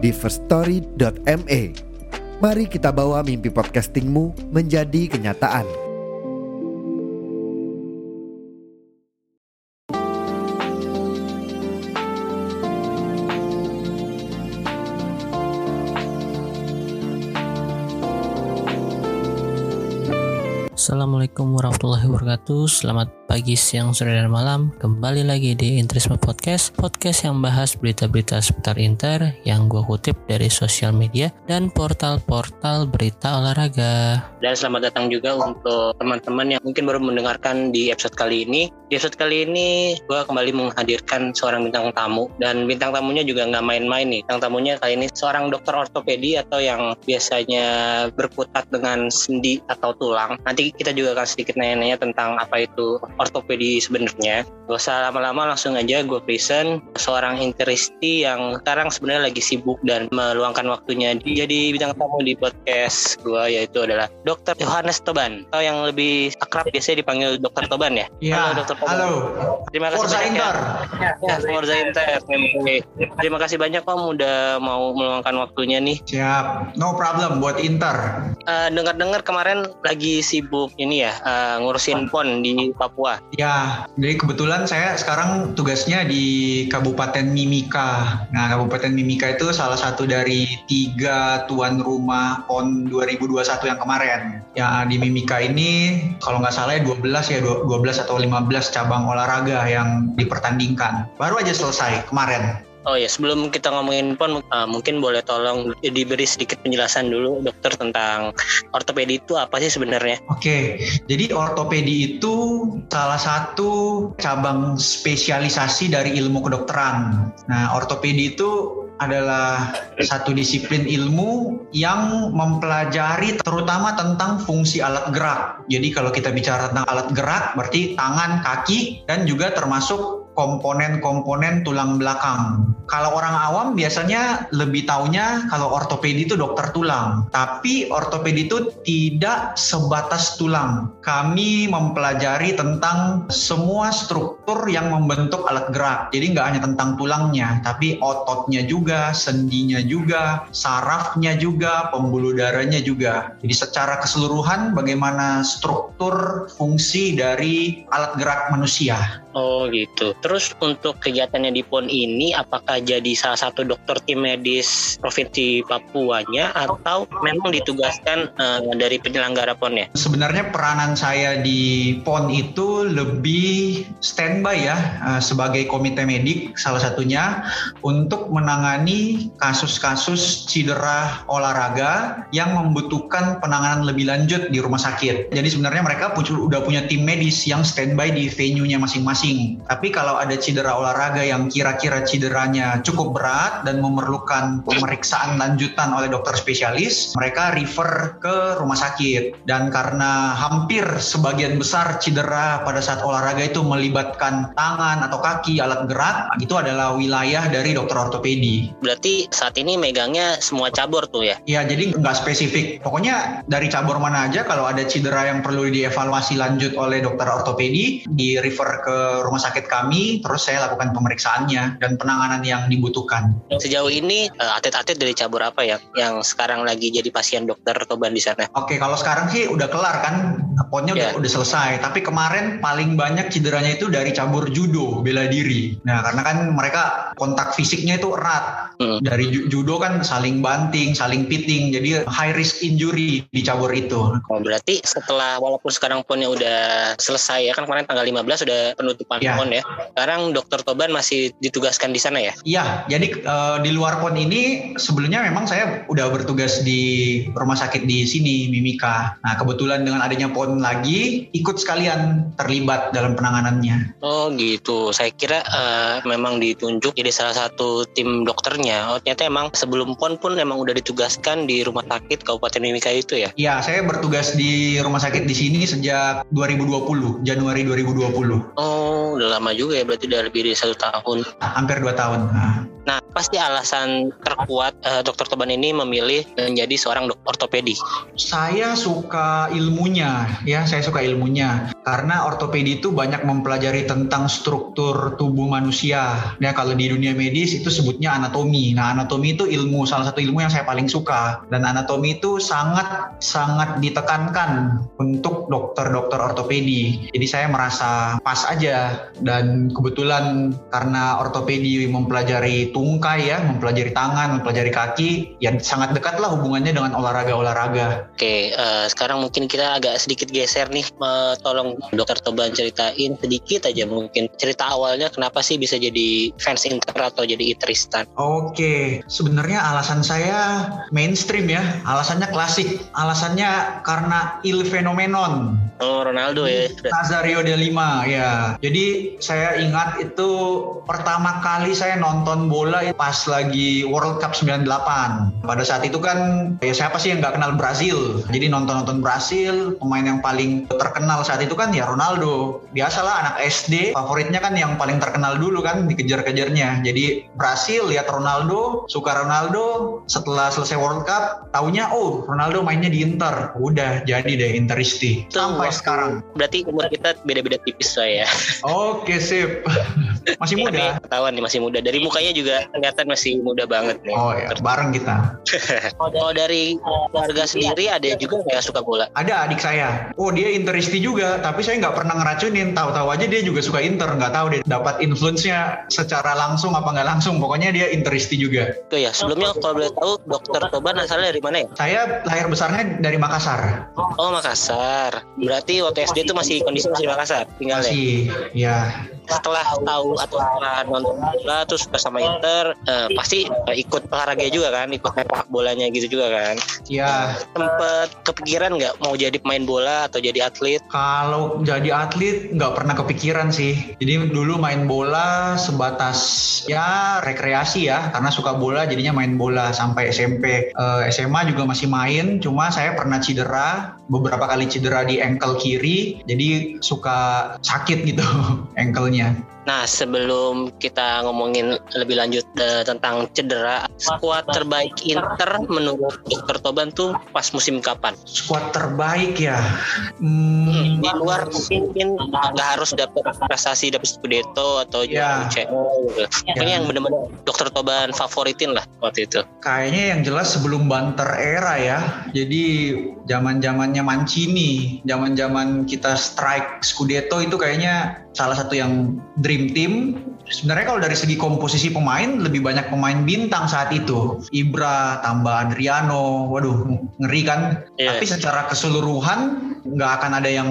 di firststory.me. Mari kita bawa mimpi podcastingmu menjadi kenyataan. Assalamualaikum warahmatullahi wabarakatuh Selamat pagi, siang, sore, dan malam. Kembali lagi di Intrisme Podcast Podcast yang bahas berita-berita seputar Inter Yang gue kutip dari sosial media Dan portal-portal berita olahraga. Dan selamat datang juga untuk teman-teman yang mungkin baru mendengarkan di episode kali ini. Di episode kali ini gue kembali menghadirkan seorang bintang tamu. Dan bintang tamunya juga nggak main-main nih. Bintang tamunya kali ini seorang dokter ortopedi Atau yang biasanya berkutat dengan sendi atau tulang. Nanti kita juga akan sedikit nanya-nanya tentang apa itu ortopedi sebenarnya. Gak usah lama-lama langsung aja gue present seorang interisti yang sekarang sebenarnya lagi sibuk dan meluangkan waktunya jadi bintang tamu di podcast gue yaitu adalah Dr. Yohanes Toban atau yang lebih akrab biasanya dipanggil Dr. Toban ya. Ya, halo Dr. Toban. Halo. Terima kasih Forza banyak Inter. ya. Ya, Forza Inter. Terima kasih banyak Om udah mau meluangkan waktunya nih. Siap. No problem buat Inter. Uh, dengar-dengar kemarin lagi sibuk ini ya uh, ngurusin pon di Papua. Ya, jadi kebetulan saya sekarang tugasnya di Kabupaten Mimika. Nah, Kabupaten Mimika itu salah satu dari tiga tuan rumah PON 2021 yang kemarin. Ya, di Mimika ini kalau nggak salah ya 12 ya 12 atau 15 cabang olahraga yang dipertandingkan. Baru aja selesai kemarin. Oh ya, sebelum kita ngomongin PON, uh, mungkin boleh tolong diberi sedikit penjelasan dulu dokter tentang ortopedi itu apa sih sebenarnya? Oke, jadi ortopedi itu salah satu cabang spesialisasi dari ilmu kedokteran. Nah, ortopedi itu adalah satu disiplin ilmu yang mempelajari terutama tentang fungsi alat gerak. Jadi kalau kita bicara tentang alat gerak berarti tangan, kaki dan juga termasuk komponen-komponen tulang belakang. Kalau orang awam biasanya lebih taunya kalau ortopedi itu dokter tulang. Tapi ortopedi itu tidak sebatas tulang. Kami mempelajari tentang semua struktur yang membentuk alat gerak. Jadi nggak hanya tentang tulangnya, tapi ototnya juga, sendinya juga, sarafnya juga, pembuluh darahnya juga. Jadi secara keseluruhan bagaimana struktur fungsi dari alat gerak manusia. Oh gitu. Terus untuk kegiatannya di PON ini apakah jadi salah satu dokter tim medis Provinsi Papuanya atau memang ditugaskan uh, dari penyelenggara PON ya? Sebenarnya peranan saya di PON itu lebih standby ya uh, sebagai komite medik salah satunya untuk menangani kasus-kasus cedera olahraga yang membutuhkan penanganan lebih lanjut di rumah sakit. Jadi sebenarnya mereka udah punya tim medis yang standby di venue-nya masing-masing masing. Tapi kalau ada cedera olahraga yang kira-kira cederanya cukup berat dan memerlukan pemeriksaan lanjutan oleh dokter spesialis, mereka refer ke rumah sakit. Dan karena hampir sebagian besar cedera pada saat olahraga itu melibatkan tangan atau kaki, alat gerak, itu adalah wilayah dari dokter ortopedi. Berarti saat ini megangnya semua cabur tuh ya? Iya, jadi nggak spesifik. Pokoknya dari cabur mana aja kalau ada cedera yang perlu dievaluasi lanjut oleh dokter ortopedi, di refer ke rumah sakit kami, terus saya lakukan pemeriksaannya dan penanganan yang dibutuhkan. Sejauh ini eh, atlet-atlet dari cabur apa ya yang sekarang lagi jadi pasien dokter Toban di sana? Oke, kalau sekarang sih udah kelar kan, ponnya udah, Ya. udah selesai. Tapi kemarin paling banyak cederanya itu dari cabur judo, bela diri. Nah, karena kan mereka kontak fisiknya itu erat. Hmm. Dari ju- judo kan saling banting, saling pitting, jadi high risk injury di cabur itu. Oh, berarti setelah walaupun sekarang ponnya udah selesai ya kan kemarin tanggal 15 udah penutup penutupan Ya. PON ya. Sekarang Dokter Toban masih ditugaskan di sana ya? Iya, jadi eh, di luar PON ini sebelumnya memang saya udah bertugas di rumah sakit di sini Mimika. Nah kebetulan dengan adanya PON lagi ikut sekalian terlibat dalam penanganannya. Oh gitu. Saya kira eh, memang ditunjuk jadi salah satu tim dokternya. Oh ternyata emang sebelum PON pun emang udah ditugaskan di rumah sakit Kabupaten Mimika itu ya? Iya, saya bertugas di rumah sakit di sini sejak 2020, Januari 2020, Oh udah lama juga ya berarti udah lebih dari satu tahun. hampir dua tahun. Nah, pasti alasan terkuat eh, Dokter Toban ini memilih menjadi seorang ortopedi. Saya suka ilmunya, ya saya suka ilmunya karena ortopedi itu banyak mempelajari tentang struktur tubuh manusia. Ya kalau di dunia medis itu sebutnya anatomi. Nah anatomi itu ilmu salah satu ilmu yang saya paling suka dan anatomi itu sangat sangat ditekankan untuk dokter-dokter ortopedi. Jadi saya merasa pas aja dan kebetulan karena ortopedi mempelajari tungkai ya, mempelajari tangan, mempelajari kaki, ya sangat dekat lah hubungannya dengan olahraga-olahraga. Oke, eh, sekarang mungkin kita agak sedikit geser nih. Eh, tolong Dokter Toban ceritain sedikit aja mungkin cerita awalnya kenapa sih bisa jadi fans Inter atau jadi Tristan. Oke, sebenarnya alasan saya mainstream ya. Alasannya klasik. Alasannya karena il fenomenon. Oh Ronaldo ya. Nazario de Lima ya. Jadi saya ingat itu pertama kali saya nonton bola pas lagi World Cup 98. Pada saat itu kan ya siapa sih yang nggak kenal Brazil. Jadi nonton-nonton Brazil, pemain yang paling terkenal saat itu kan ya Ronaldo. Biasalah anak SD favoritnya kan yang paling terkenal dulu kan dikejar-kejarnya. Jadi Brasil lihat Ronaldo, suka Ronaldo. Setelah selesai World Cup, taunya oh Ronaldo mainnya di Inter. Udah jadi deh Interisti. Sampai waktu- sekarang. Berarti umur kita beda-beda tipis saya. Oke sip. Masih muda. Ketahuan nih masih muda. Dari mukanya juga kelihatan masih muda banget nih. Oh ya, bareng kita. Kalau dari keluarga sendiri ada juga nggak suka bola? Ada adik saya. Oh dia Interisti juga, tapi saya nggak pernah ngeracunin. Tahu-tahu aja dia juga suka Inter. Nggak tahu dia dapat influence-nya secara langsung apa nggak langsung. Pokoknya dia Interisti juga. Itu ya. Sebelumnya kalau boleh tahu Dokter Toban asalnya dari mana ya? Saya lahir besarnya dari Makassar. Oh Makassar. Berarti waktu SD itu masih kondisi masih di Makassar tinggalnya. Masih, ya. Setelah tahu atau setelah nonton bola terus bersama Inter eh, pasti eh, ikut olahraga juga kan ikut sepak bolanya gitu juga kan Ya, sempet kepikiran nggak mau jadi pemain bola atau jadi atlet kalau jadi atlet nggak pernah kepikiran sih. Jadi dulu main bola sebatas ya rekreasi ya, karena suka bola jadinya main bola sampai SMP. Eh, SMA juga masih main, cuma saya pernah cedera, beberapa kali cedera di ankle kiri, jadi suka sakit gitu ankle-nya. Nah sebelum kita ngomongin lebih lanjut eh, tentang cedera skuad terbaik Inter menurut Dokter Toban tuh pas musim kapan Squad terbaik ya. Hmm, Hmm, di luar mungkin nggak harus dapat prestasi dapat Scudetto atau Ya. UCL gitu. Pokoknya yang benar-benar Dokter Toban favoritin lah waktu itu. Kayaknya yang jelas sebelum Banter era ya. Jadi zaman-zamannya Mancini, zaman-zaman kita strike Scudetto itu kayaknya salah satu yang dream team. Sebenarnya kalau dari segi komposisi pemain lebih banyak pemain bintang saat itu. Ibra tambah Adriano, waduh ngeri kan. Iya. Tapi secara keseluruhan nggak akan ada yang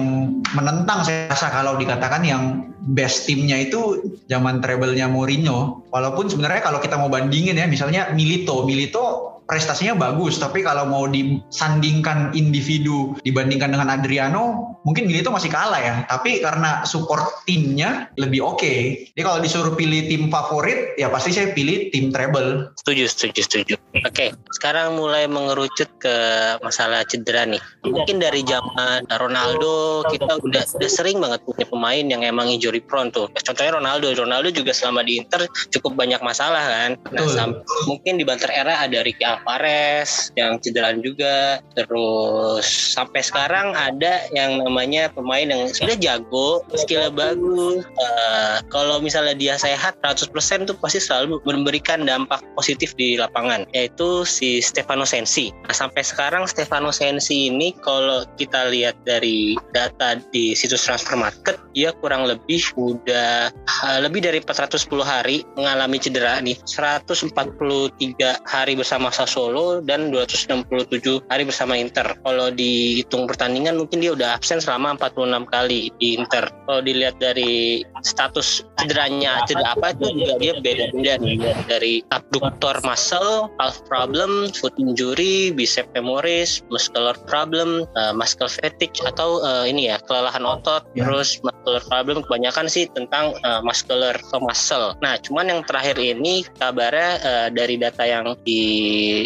menentang saya rasa kalau dikatakan yang best timnya itu zaman treble-nya Mourinho. Walaupun sebenarnya kalau kita mau bandingin ya, misalnya Milito, Milito prestasinya bagus, tapi kalau mau disandingkan individu dibandingkan dengan Adriano, mungkin Milito masih kalah ya. Tapi karena support timnya lebih oke. Jadi kalau disuruh pilih tim favorit, ya pasti saya pilih tim treble. Setuju, setuju, setuju. Oke, sekarang mulai mengerucut ke masalah cedera nih. Mungkin dari zaman Ronaldo kita udah udah sering banget punya pemain yang emang injury prone tuh. Contohnya Ronaldo, Ronaldo juga selama di Inter cukup banyak masalah kan. Nah, mungkin di Banter era ada Ricky Alvarez yang cederaan juga. Terus sampai sekarang ada yang namanya pemain yang sudah jago, skillnya bagus. Eh, kalau misalnya dia sehat 100% tuh pasti selalu memberikan dampak positif di lapangan yaitu si Stefano Sensi. Nah, sampai sekarang Stefano Sensi ini kalau kita lihat dari data di situs transfer market dia kurang lebih udah uh, lebih dari 410 hari mengalami cedera nih 143 hari bersama dan 267 hari bersama Inter. Kalau dihitung pertandingan mungkin dia udah absen selama 46 kali di Inter. Kalau dilihat dari status cederanya cedera apa itu juga dia beda-beda nih dari abductor muscle, calf problem, foot injury, bicep femoris, muscular problem, uh, muscle fatigue atau uh, ini ya kelelahan otot, ya. terus muscular problem kebanyakan sih tentang uh, muscular atau muscle. Nah, cuman yang terakhir ini kabarnya uh, dari data yang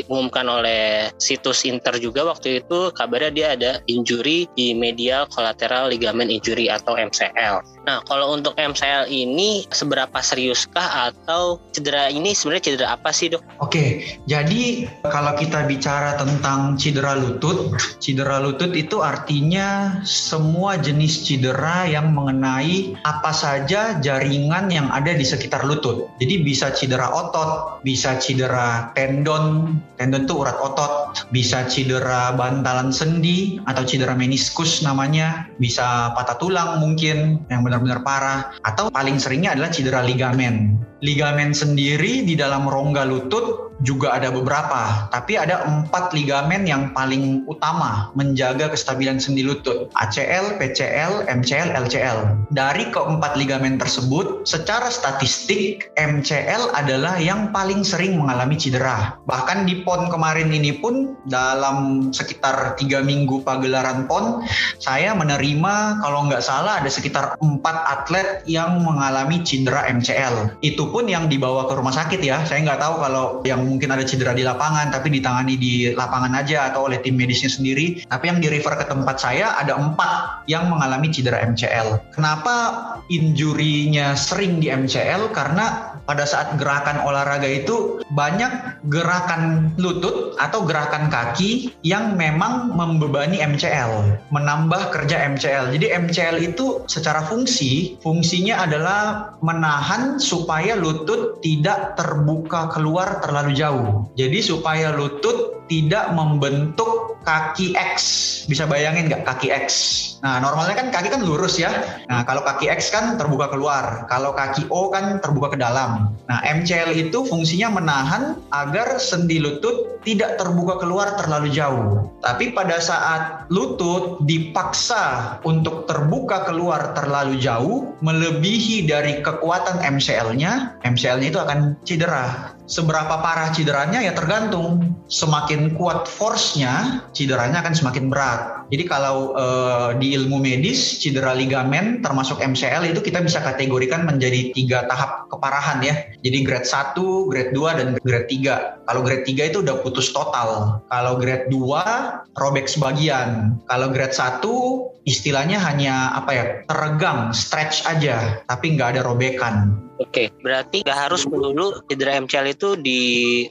diumumkan oleh situs Inter juga waktu itu kabarnya dia ada injury di medial collateral ligament injury atau MCL. Nah, kalau untuk MCL ini seberapa seriuskah atau cedera ini sebenarnya cedera apa sih, Dok? Oke, jadi kalau kita bicara tentang cedera lutut, cedera lutut itu artinya semua jenis cedera yang mengenai apa saja jaringan yang ada di sekitar lutut. Jadi bisa cedera otot, bisa cedera tendon, tendon itu urat otot, bisa cedera bantalan sendi atau cedera meniskus namanya, bisa patah tulang mungkin yang benar-benar parah atau paling seringnya adalah cedera ligamen. Ligamen sendiri di dalam rongga lutut juga ada beberapa, tapi ada empat ligamen yang paling utama menjaga kestabilan sendi lutut, ACL, PCL, MCL, LCL. Dari keempat ligamen tersebut, secara statistik MCL adalah yang paling sering mengalami cedera. Bahkan di PON kemarin ini pun dalam sekitar tiga minggu pagelaran PON, saya menerima kalau nggak salah ada sekitar empat atlet yang mengalami cedera MCL. Itu pun yang dibawa ke rumah sakit ya. Saya nggak tahu kalau yang mungkin ada cedera di lapangan tapi ditangani di lapangan aja atau oleh tim medisnya sendiri. Tapi yang di refer ke tempat saya ada empat yang mengalami cedera MCL. Kenapa injurinya sering di MCL? Karena pada saat gerakan olahraga itu banyak gerakan lutut atau gerakan kaki yang memang membebani MCL, menambah kerja MCL. Jadi MCL itu secara fungsi, fungsinya adalah menahan supaya lutut tidak terbuka keluar terlalu jauh. Jadi supaya lutut tidak membentuk kaki X. Bisa bayangin nggak kaki X? Nah normalnya kan kaki kan lurus ya. Nah kalau kaki X kan terbuka keluar. Kalau kaki O kan terbuka ke dalam. Nah MCL itu fungsinya menahan agar sendi lutut tidak terbuka keluar terlalu jauh. Tapi pada saat lutut dipaksa untuk terbuka keluar terlalu jauh, melebihi dari kekuatan MCL-nya, MCL-nya itu akan cedera. Seberapa parah cederanya ya tergantung. Semakin kuat force-nya, cederanya akan semakin berat. Jadi kalau uh, di ilmu medis cedera ligamen termasuk MCL itu kita bisa kategorikan menjadi tiga tahap keparahan ya. Jadi grade 1, grade 2 dan grade 3. Kalau grade 3 itu udah putus total. Kalau grade 2 robek sebagian. Kalau grade 1 istilahnya hanya apa ya teregang stretch aja tapi nggak ada robekan Oke, berarti nggak harus melulu cedera MCL itu di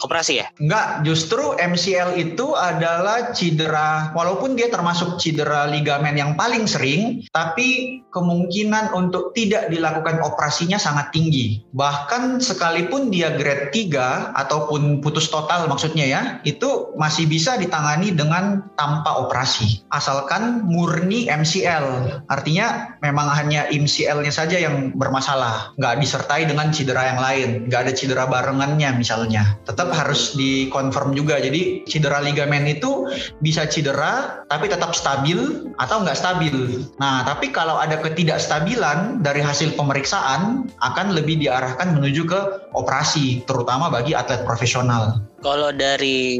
operasi ya? Nggak, justru MCL itu adalah cedera, walaupun dia termasuk cedera ligamen yang paling sering, tapi kemungkinan untuk tidak dilakukan operasinya sangat tinggi. Bahkan sekalipun dia grade 3 ataupun putus total maksudnya ya, itu masih bisa ditangani dengan tanpa operasi. Asalkan murni MCL, artinya memang hanya MCL-nya saja yang bermasalah, nggak disertai disertai dengan cedera yang lain, nggak ada cedera barengannya misalnya. Tetap harus dikonfirm juga. Jadi cedera ligamen itu bisa cedera tapi tetap stabil atau nggak stabil. Nah, tapi kalau ada ketidakstabilan dari hasil pemeriksaan akan lebih diarahkan menuju ke operasi, terutama bagi atlet profesional. Kalau dari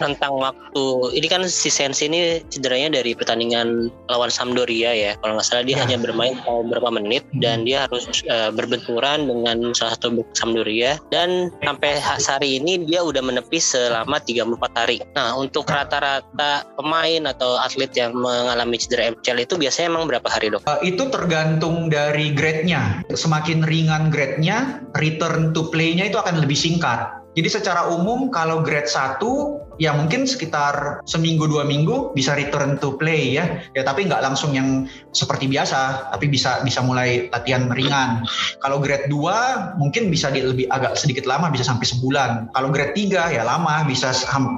rentang waktu, ini kan si Sensi ini cederanya dari pertandingan lawan Sampdoria ya. Kalau nggak salah dia ya. hanya bermain beberapa menit hmm. dan dia harus uh, berbenturan dengan salah satu Sampdoria dan sampai hari ini dia udah menepis selama 34 hari. Nah untuk rata-rata pemain atau atlet yang mengalami cedera MCL itu biasanya emang berapa hari dok? Uh, itu tergantung dari grade-nya. Semakin ringan grade-nya, return to play-nya itu akan lebih singkat. Jadi secara umum kalau grade 1 ya mungkin sekitar seminggu dua minggu bisa return to play ya. Ya tapi nggak langsung yang seperti biasa, tapi bisa bisa mulai latihan ringan. Kalau grade 2 mungkin bisa di, lebih agak sedikit lama bisa sampai sebulan. Kalau grade 3 ya lama bisa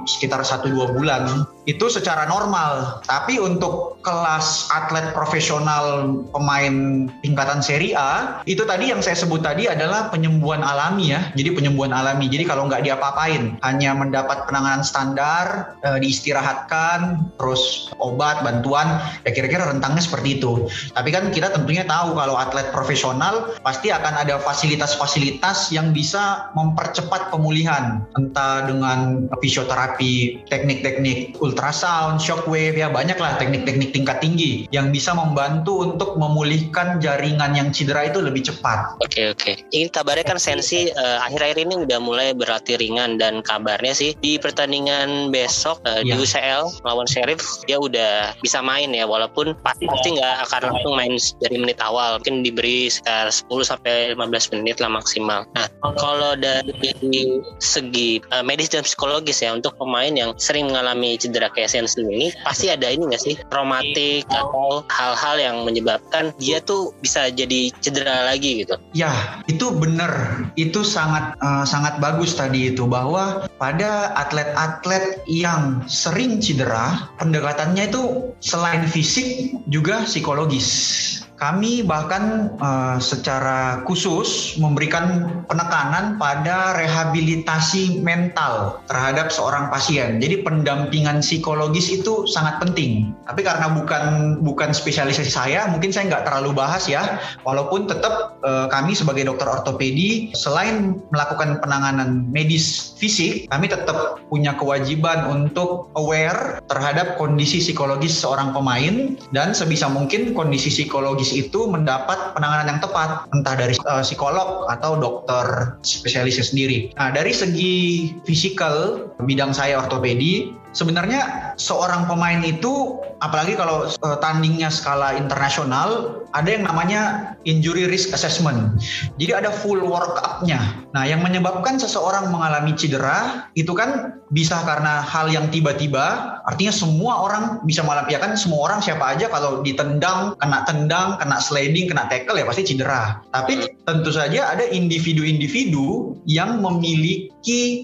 sekitar 1 2 bulan. itu secara normal. Tapi untuk kelas atlet profesional pemain tingkatan Serie A, itu tadi yang saya sebut tadi adalah penyembuhan alami ya. Jadi penyembuhan alami. Jadi kalau nggak diapa-apain, hanya mendapat penanganan standar, e, diistirahatkan, terus obat, bantuan, ya kira-kira rentangnya seperti itu. Tapi kan kita tentunya tahu kalau atlet profesional pasti akan ada fasilitas-fasilitas yang bisa mempercepat pemulihan, entah dengan fisioterapi, teknik-teknik ultrasound, shockwave, ya banyaklah teknik-teknik tingkat tinggi yang bisa membantu untuk memulihkan jaringan yang cedera itu lebih cepat. Oke oke. Ini kabarnya kan Sensi uh, akhir-akhir ini udah mulai berlatih ringan dan kabarnya sih di pertandingan besok uh, ya. di UCL lawan Sheriff dia udah bisa main ya walaupun pasti pasti nggak akan langsung main dari menit awal mungkin diberi sekitar 10 sampai 15 menit lah maksimal. Nah kalau dari segi uh, medis dan psikologis ya untuk pemain yang sering mengalami cedera kayak Sensi ini pasti ada ini nggak sih traumatik atau hal-hal yang menyebabkan dia tuh bisa jadi cedera lagi gitu. Ya, itu benar. Itu sangat uh, sangat bagus tadi itu bahwa pada atlet-atlet yang sering cedera, pendekatannya itu selain fisik juga psikologis. Kami bahkan uh, secara khusus memberikan penekanan pada rehabilitasi mental terhadap seorang pasien. Jadi pendampingan psikologis itu sangat penting. Tapi karena bukan bukan spesialisasi saya, mungkin saya nggak terlalu bahas ya. Walaupun tetap uh, kami sebagai dokter ortopedi selain melakukan penanganan medis fisik, kami tetap punya kewajiban untuk aware terhadap kondisi psikologis seorang pemain dan sebisa mungkin kondisi psikologis itu mendapat penanganan yang tepat entah dari uh, psikolog atau dokter spesialisnya sendiri. Nah, dari segi fisikal bidang saya ortopedi sebenarnya seorang pemain itu apalagi kalau uh, tandingnya skala internasional ada yang namanya injury risk assessment. Jadi ada full workup-nya. Nah, yang menyebabkan seseorang mengalami cedera itu kan bisa karena hal yang tiba-tiba, artinya semua orang bisa mengalami ya kan semua orang siapa aja kalau ditendang, kena tendang, kena sliding, kena tackle ya pasti cedera. Tapi tentu saja ada individu-individu yang memiliki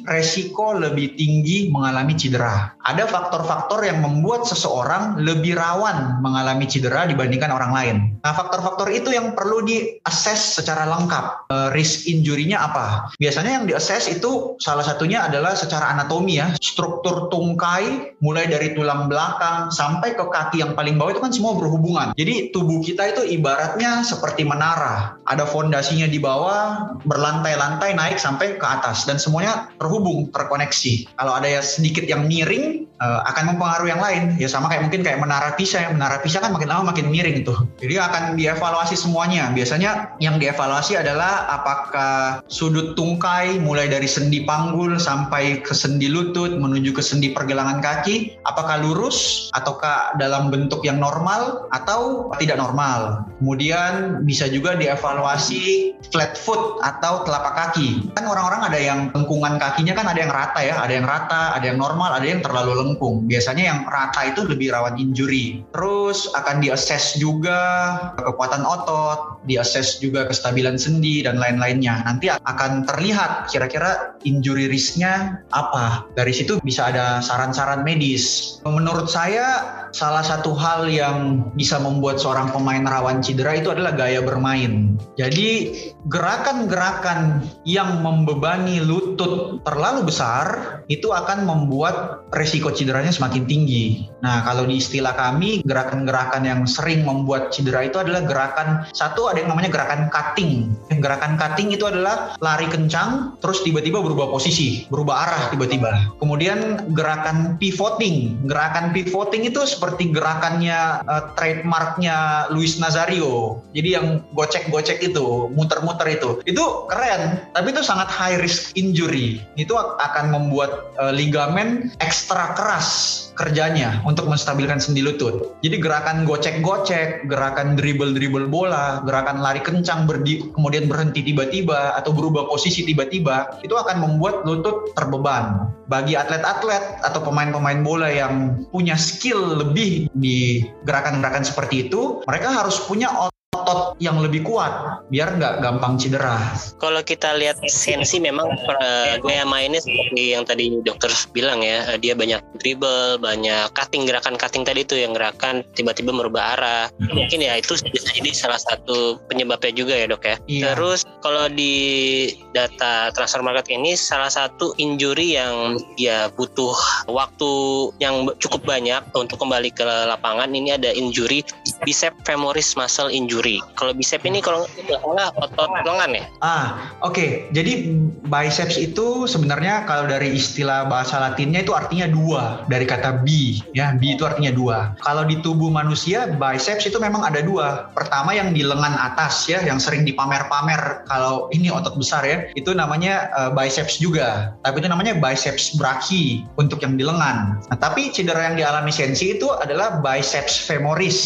resiko lebih tinggi mengalami cedera ada faktor-faktor yang membuat seseorang lebih rawan mengalami cedera dibandingkan orang lain. Nah, faktor-faktor itu yang perlu di-assess secara lengkap. Uh, risk injury-nya apa? Biasanya yang di-assess itu salah satunya adalah secara anatomi ya. Struktur tungkai mulai dari tulang belakang sampai ke kaki yang paling bawah itu kan semua berhubungan. Jadi tubuh kita itu ibaratnya seperti menara. Ada fondasinya di bawah, berlantai-lantai naik sampai ke atas dan semuanya terhubung, terkoneksi. Kalau ada yang sedikit yang miring, uh, akan mempengaruhi yang lain. Ya sama kayak mungkin kayak menara Pisa ya. Menara Pisa kan makin lama makin miring itu. Jadi akan dievaluasi semuanya. Biasanya yang dievaluasi adalah apakah sudut tungkai mulai dari sendi panggul sampai ke sendi lutut menuju ke sendi pergelangan kaki, apakah lurus ataukah dalam bentuk yang normal atau tidak normal. Kemudian bisa juga dievaluasi flat foot atau telapak kaki. Kan orang-orang ada yang lengkungan kakinya kan ada yang rata ya, ada yang rata, ada yang normal, ada yang terlalu lengkung. Biasanya yang rata itu lebih rawan injury. Terus akan diakses juga kekuatan otot, diakses juga kestabilan sendi dan lain-lainnya. Nanti akan terlihat kira-kira injury risknya apa. Dari situ bisa ada saran-saran medis. Menurut saya salah satu hal yang bisa membuat seorang pemain rawan cedera itu adalah gaya bermain. Jadi gerakan-gerakan yang membebani lutut terlalu besar itu akan membuat resiko cederanya semakin tinggi. Nah, kalau di istilah kami, gerakan-gerakan yang sering membuat cedera itu adalah gerakan satu ada yang namanya gerakan cutting. Gerakan cutting itu adalah lari kencang terus tiba-tiba berubah posisi, berubah arah tiba-tiba. Kemudian gerakan pivoting. Gerakan pivoting itu seperti gerakannya uh, trademarknya Luis Nazario. Jadi yang gocek-gocek itu, muter-muter itu. Itu keren, tapi itu sangat high risk injury. Itu akan membuat uh, ligamen ekstra keras kerjanya untuk menstabilkan sendi lutut. Jadi gerakan gocek-gocek, gerakan dribble-dribble bola, gerakan lari kencang berdi, kemudian berhenti tiba-tiba atau berubah posisi tiba-tiba, itu akan membuat lutut terbeban. Bagi atlet-atlet atau pemain-pemain bola yang punya skill lebih di gerakan-gerakan seperti itu, mereka harus punya otot yang lebih kuat biar nggak gampang cedera. Kalau kita lihat sensi memang uh, gaya mainnya seperti yang tadi dokter bilang ya, uh, dia banyak dribble, banyak cutting gerakan cutting tadi itu yang gerakan tiba-tiba merubah arah. Hmm. Mungkin ya itu bisa jadi salah satu penyebabnya juga ya dok ya. Iya. Terus kalau di data transfer market ini salah satu injury yang ya butuh waktu yang cukup banyak untuk kembali ke lapangan ini ada injury bicep femoris muscle injury. Kalau bicep ini kalau nggak otot lengan ya? Ah, oke. Okay. Jadi biceps itu sebenarnya kalau dari istilah bahasa Latinnya itu artinya dua dari kata bi, ya bi itu artinya dua. Kalau di tubuh manusia biceps itu memang ada dua. Pertama yang di lengan atas ya, yang sering dipamer-pamer kalau ini otot besar ya, itu namanya uh, biceps juga. Tapi itu namanya biceps brachii untuk yang di lengan. Nah, tapi cedera yang dialami Sensi itu adalah biceps femoris.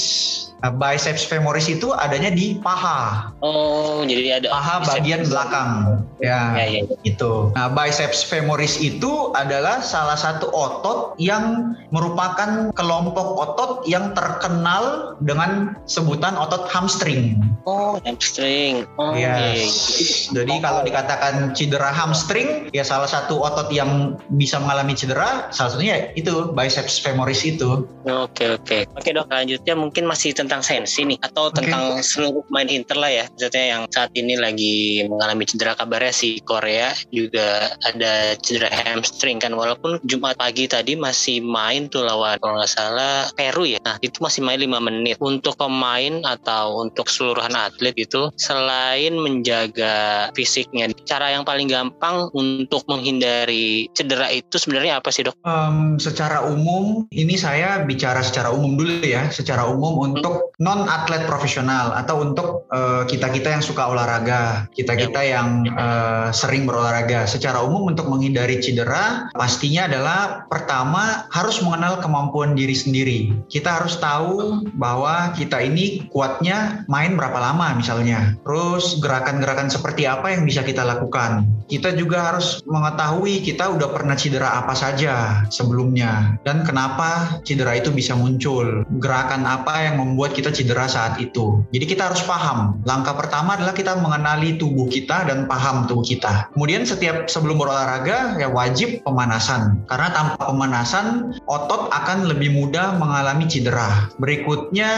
Nah, biceps femoris itu adanya di paha. Oh, jadi ada paha bagian belakang. Ya, ya, ya, ya. itu. Nah, biceps femoris itu adalah salah satu otot yang merupakan kelompok otot yang terkenal dengan sebutan otot hamstring. Oh, hamstring. Oh, yes. Ya. Jadi kalau dikatakan cedera hamstring, ya salah satu otot yang bisa mengalami cedera, salah satunya itu biceps femoris itu. Oke, oke. Oke, Dok, lanjutnya mungkin masih tentang tentang sensi nih atau tentang okay. seluruh pemain Inter lah ya. Maksudnya yang saat ini lagi mengalami cedera kabarnya si Korea juga ada cedera hamstring kan. Walaupun Jumat pagi tadi masih main tuh lawan kalau nggak salah Peru ya. Nah itu masih main 5 menit. Untuk pemain atau untuk seluruhan atlet itu selain menjaga fisiknya cara yang paling gampang untuk menghindari cedera itu sebenarnya apa sih dok? Um, secara umum ini saya bicara secara umum dulu ya. Secara umum untuk non atlet profesional atau untuk uh, kita-kita yang suka olahraga, kita-kita ya. yang uh, sering berolahraga. Secara umum untuk menghindari cedera pastinya adalah pertama harus mengenal kemampuan diri sendiri. Kita harus tahu bahwa kita ini kuatnya main berapa lama misalnya. Terus gerakan-gerakan seperti apa yang bisa kita lakukan. Kita juga harus mengetahui kita udah pernah cedera apa saja sebelumnya dan kenapa cedera itu bisa muncul. Gerakan apa yang membuat kita cedera saat itu. Jadi kita harus paham. Langkah pertama adalah kita mengenali tubuh kita dan paham tubuh kita. Kemudian setiap sebelum berolahraga ya wajib pemanasan. Karena tanpa pemanasan otot akan lebih mudah mengalami cedera. Berikutnya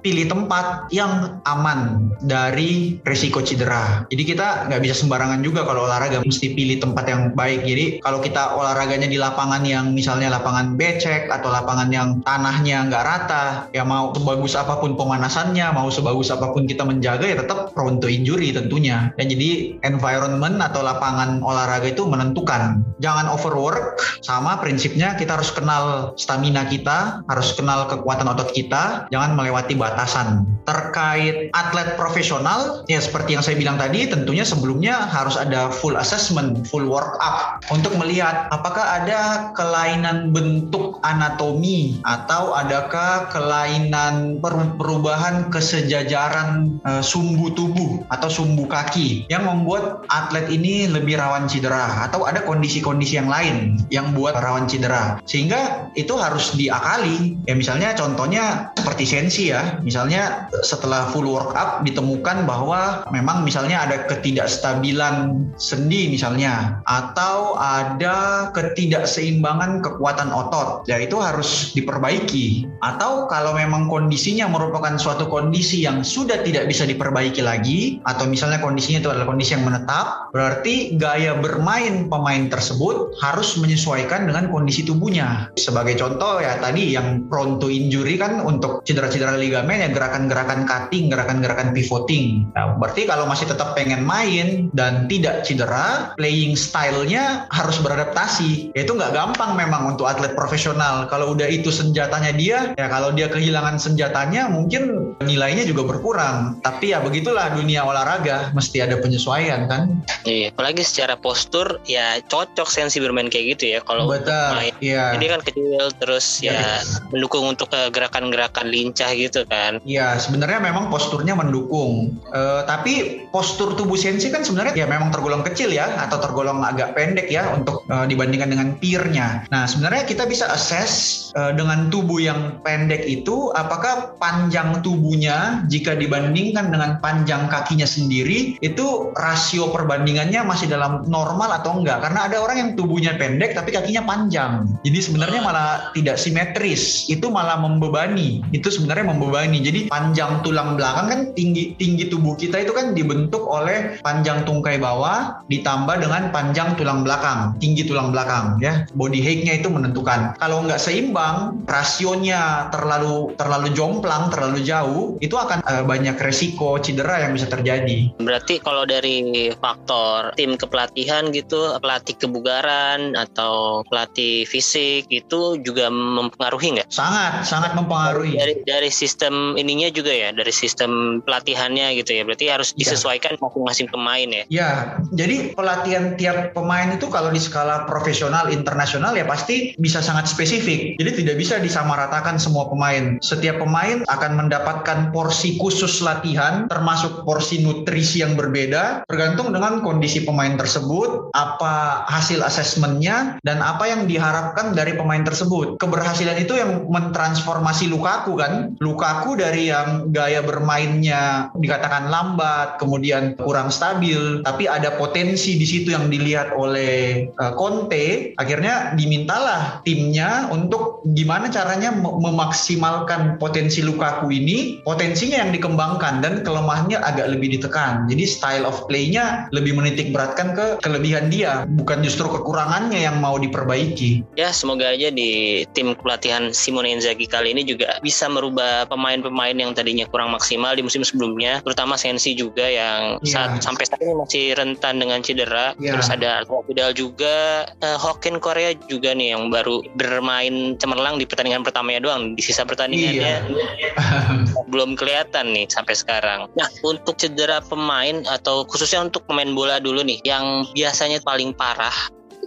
pilih tempat yang aman dari risiko cedera. Jadi kita nggak bisa sembarangan juga kalau olahraga mesti pilih tempat yang baik. Jadi kalau kita olahraganya di lapangan yang misalnya lapangan becek atau lapangan yang tanahnya nggak rata, ya mau sebagus apa apa pun pemanasannya, mau sebagus apa pun kita menjaga ya tetap prone to injury tentunya. Dan jadi environment atau lapangan olahraga itu menentukan. Jangan overwork, sama prinsipnya kita harus kenal stamina kita, harus kenal kekuatan otot kita, jangan melewati batasan. Terkait atlet profesional, ya seperti yang saya bilang tadi, tentunya sebelumnya harus ada full assessment, full work up untuk melihat apakah ada kelainan bentuk anatomi atau adakah kelainan perubahan kesejajaran uh, sumbu tubuh atau sumbu kaki yang membuat atlet ini lebih rawan cedera atau ada kondisi-kondisi yang lain yang buat rawan cedera. Sehingga itu harus diakali. Ya misalnya contohnya seperti sensi ya. Misalnya setelah full workup ditemukan bahwa memang misalnya ada ketidakstabilan sendi misalnya atau ada ketidakseimbangan kekuatan otot. Ya itu harus diperbaiki. Atau kalau memang kondisinya merupakan suatu kondisi yang sudah tidak bisa diperbaiki lagi atau misalnya kondisinya itu adalah kondisi yang menetap, berarti gaya bermain pemain tersebut harus menyesuaikan dengan kondisi tubuhnya. Sebagai contoh ya tadi yang prone to injury kan untuk cedera-cedera ligamen ya gerakan-gerakan cutting, gerakan-gerakan pivoting. Nah, berarti kalau masih tetap pengen main dan tidak cedera, playing style-nya harus beradaptasi. Ya, itu nggak gampang memang untuk atlet profesional. Kalau udah itu senjatanya dia, ya kalau dia kehilangan senjatanya mungkin nilainya juga berkurang. Tapi ya begitulah dunia olahraga, mesti ada penyesuaian kan. Iya, apalagi secara postur ya cocok sensi bermain kayak gitu ya kalau main. Iya. Jadi kan kecil terus ya, ya mendukung untuk gerakan-gerakan lincah gitu kan. Iya, sebenarnya memang posturnya mendukung. Uh, tapi postur tubuh Sensei kan sebenarnya ya memang tergolong kecil ya atau tergolong agak pendek ya untuk uh, dibandingkan dengan peernya. Nah sebenarnya kita bisa assess uh, dengan tubuh yang pendek itu apakah panjang tubuhnya jika dibandingkan dengan panjang kakinya sendiri itu rasio perbandingannya masih dalam normal atau enggak? Karena ada orang yang tubuhnya pendek tapi kakinya panjang. Jadi sebenarnya malah tidak simetris. Itu malah membebani. Itu sebenarnya membebani. Jadi panjang tulang belakang kan tinggi tinggi tubuh kita itu kan dibentuk oleh panjang tungkai bawah ditambah dengan panjang tulang belakang, tinggi tulang belakang ya. Body height-nya itu menentukan. Kalau nggak seimbang, rasionya terlalu terlalu jomplang, terlalu jauh, itu akan uh, banyak resiko cedera yang bisa terjadi. Berarti kalau dari faktor tim kepelatihan gitu, pelatih kebugaran atau pelatih fisik itu juga mempengaruhi nggak? Sangat, sangat mempengaruhi. Dari dari sistem ininya juga ya, dari sistem pelatihannya gitu ya. Berarti harus iya. disesuaikan masing-masing pemain ya. Ya, jadi pelatihan tiap pemain itu kalau di skala profesional internasional ya pasti bisa sangat spesifik. Jadi tidak bisa disamaratakan semua pemain. Setiap pemain akan mendapatkan porsi khusus latihan termasuk porsi nutrisi yang berbeda tergantung dengan kondisi pemain tersebut, apa hasil asesmennya dan apa yang diharapkan dari pemain tersebut. Keberhasilan itu yang mentransformasi Lukaku kan. Lukaku dari yang gaya bermainnya dikatakan lambat, kemudian kurang stabil, tapi ada potensi di situ yang dilihat oleh uh, Conte, akhirnya dimintalah timnya untuk gimana caranya memaksimalkan potensi Lukaku ini, potensinya yang dikembangkan dan kelemahannya agak lebih ditekan. Jadi style of play-nya lebih menitik beratkan ke kelebihan dia, bukan justru kekurangannya yang mau diperbaiki. Ya, semoga aja di tim pelatihan Simone Inzaghi kali ini juga bisa merubah pemain-pemain yang tadinya kurang maksimal di musim sebelumnya, terutama Sensi juga yang ya. saat, sampai saat ini masih rentan dengan cedera. Ya. Terus ada Vidal juga, uh, Hokin Korea juga nih yang baru bermain cemerlang di pertandingan pertamanya doang. Di sisa pertandingannya iya. belum kelihatan nih sampai sekarang. Nah, untuk cedera pemain atau khususnya untuk pemain bola dulu nih, yang biasanya paling parah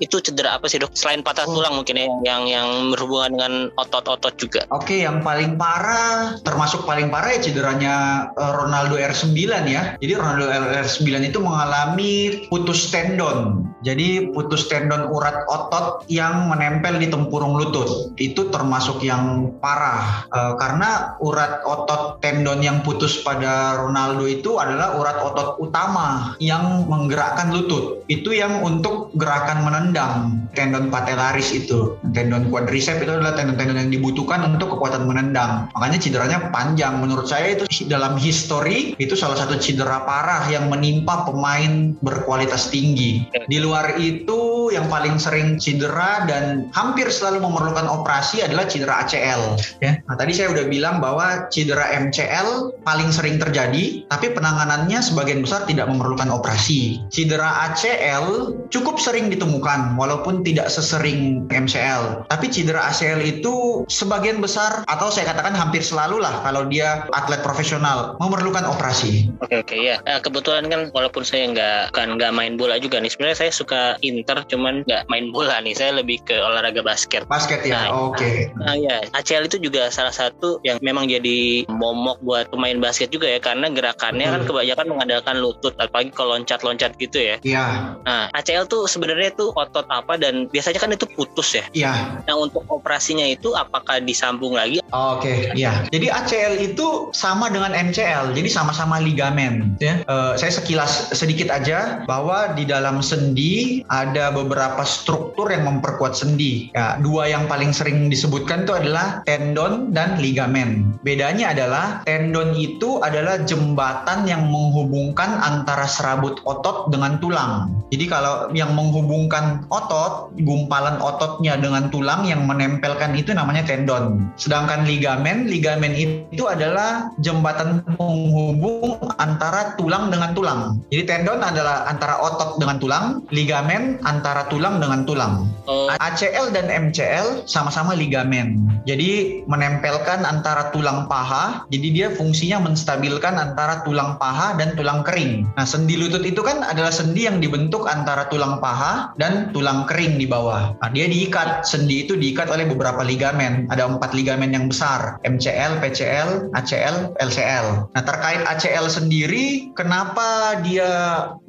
itu cedera apa sih dok? Selain patah oh. tulang mungkin ya yang yang berhubungan dengan otot-otot juga. Oke, yang paling parah termasuk paling parah ya cederanya eh, Ronaldo R9 ya. Jadi Ronaldo R9 itu mengalami putus tendon. Jadi putus tendon urat otot yang menempel di tempurung lutut. Itu termasuk yang parah e, karena urat otot tendon yang putus pada Ronaldo itu adalah urat otot utama yang menggerakkan lutut. Itu yang untuk gerakan menendang menendang tendon patellaris itu. Tendon quadricep itu adalah tendon-tendon yang dibutuhkan untuk kekuatan menendang. Makanya cederanya panjang. Menurut saya itu dalam history itu salah satu cedera parah yang menimpa pemain berkualitas tinggi. Di luar itu yang paling sering cedera dan hampir selalu memerlukan operasi adalah cedera ACL. Ya. Nah, tadi saya udah bilang bahwa cedera MCL paling sering terjadi, tapi penanganannya sebagian besar tidak memerlukan operasi. Cedera ACL cukup sering ditemukan dilakukan walaupun tidak sesering MCL. Tapi cedera ACL itu sebagian besar atau saya katakan hampir selalu lah kalau dia atlet profesional memerlukan operasi. Oke oke ya. Kebetulan kan walaupun saya nggak kan nggak main bola juga nih. Sebenarnya saya suka inter cuman nggak main bola nih. Saya lebih ke olahraga basket. Basket ya. Nah, oke. Okay. Nah, ya ACL itu juga salah satu yang memang jadi momok buat pemain basket juga ya karena gerakannya hmm. kan kebanyakan mengandalkan lutut apalagi kalau loncat-loncat gitu ya. Iya. Nah ACL tuh sebenarnya tuh otot apa dan biasanya kan itu putus ya. Iya. Nah untuk operasinya itu apakah disambung lagi? Oke, okay, iya. Jadi ACL itu sama dengan MCL, jadi sama-sama ligamen. Ya. Uh, saya sekilas sedikit aja bahwa di dalam sendi ada beberapa struktur yang memperkuat sendi. Ya, dua yang paling sering disebutkan itu adalah tendon dan ligamen. Bedanya adalah tendon itu adalah jembatan yang menghubungkan antara serabut otot dengan tulang. Jadi kalau yang menghubungkan otot, gumpalan ototnya dengan tulang yang menempelkan itu namanya tendon. Sedangkan ligamen, ligamen itu adalah jembatan penghubung antara tulang dengan tulang. Jadi tendon adalah antara otot dengan tulang, ligamen antara tulang dengan tulang. Oh. ACL dan MCL sama-sama ligamen. Jadi menempelkan antara tulang paha, jadi dia fungsinya menstabilkan antara tulang paha dan tulang kering. Nah, sendi lutut itu kan adalah sendi yang dibentuk antara tulang paha dan tulang kering di bawah. Nah, dia diikat, sendi itu diikat oleh beberapa ligamen. Ada empat ligamen yang besar, MCL, PCL, ACL, LCL. Nah, terkait ACL sendiri, kenapa dia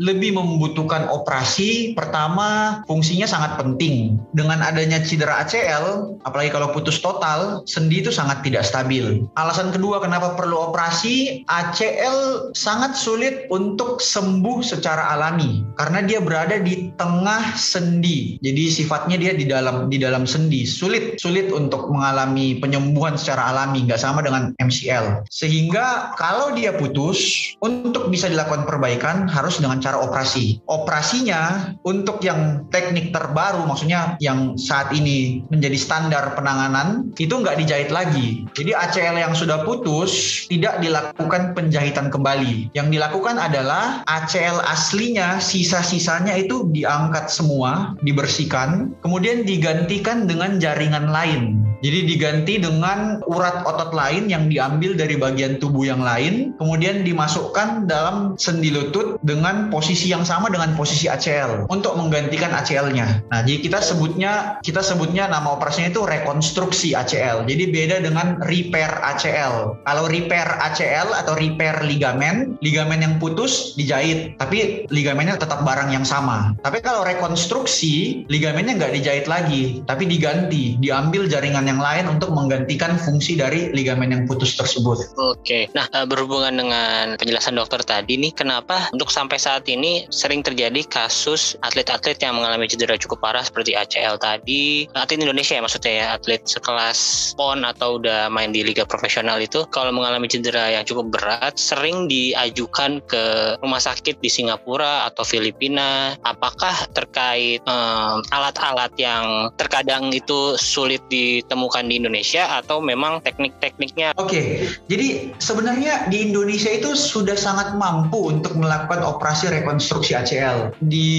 lebih membutuhkan operasi? Pertama, fungsinya sangat penting. Dengan adanya cedera ACL, apalagi kalau putus total, sendi itu sangat tidak stabil. Alasan kedua kenapa perlu operasi, ACL sangat sulit untuk sembuh secara alami karena dia berada di tengah sendi. Jadi sifatnya dia di dalam di dalam sendi. Sulit sulit untuk mengalami penyembuhan secara alami, nggak sama dengan MCL. Sehingga kalau dia putus, untuk bisa dilakukan perbaikan harus dengan cara operasi. Operasinya untuk yang teknik terbaru, maksudnya yang saat ini menjadi standar penanganan itu nggak dijahit lagi. Jadi ACL yang sudah putus tidak dilakukan penjahitan kembali. Yang dilakukan adalah ACL aslinya sisa-sisanya itu diangkat semua, dibersihkan, kemudian digantikan dengan jaringan lain. Jadi diganti dengan urat otot lain yang diambil dari bagian tubuh yang lain, kemudian dimasukkan dalam sendi lutut dengan posisi yang sama dengan posisi ACL untuk menggantikan ACL-nya. Nah, jadi kita sebutnya kita sebutnya nama operasinya itu rekonstruksi ACL. Jadi beda dengan repair ACL. Kalau repair ACL atau repair ligamen, ligamen yang putus dijahit, tapi ligamennya tetap barang yang sama. Tapi kalau rekonstruksi, ligamennya nggak dijahit lagi, tapi diganti, diambil jaringan yang lain untuk menggantikan fungsi dari ligamen yang putus tersebut. Oke, nah eh, berhubungan dengan penjelasan dokter tadi nih, kenapa untuk sampai saat ini sering terjadi kasus atlet-atlet yang mengalami cedera cukup parah seperti ACL tadi, atlet Indonesia ya maksudnya ya, atlet sekelas PON atau udah main di liga profesional itu, kalau mengalami cedera yang cukup berat, sering diajukan ke rumah sakit di Singapura atau Filipina. Apakah terkait um, alat-alat yang terkadang itu sulit ditemukan di Indonesia atau memang teknik-tekniknya? Oke, jadi sebenarnya di Indonesia itu sudah sangat mampu untuk melakukan operasi rekonstruksi ACL. Di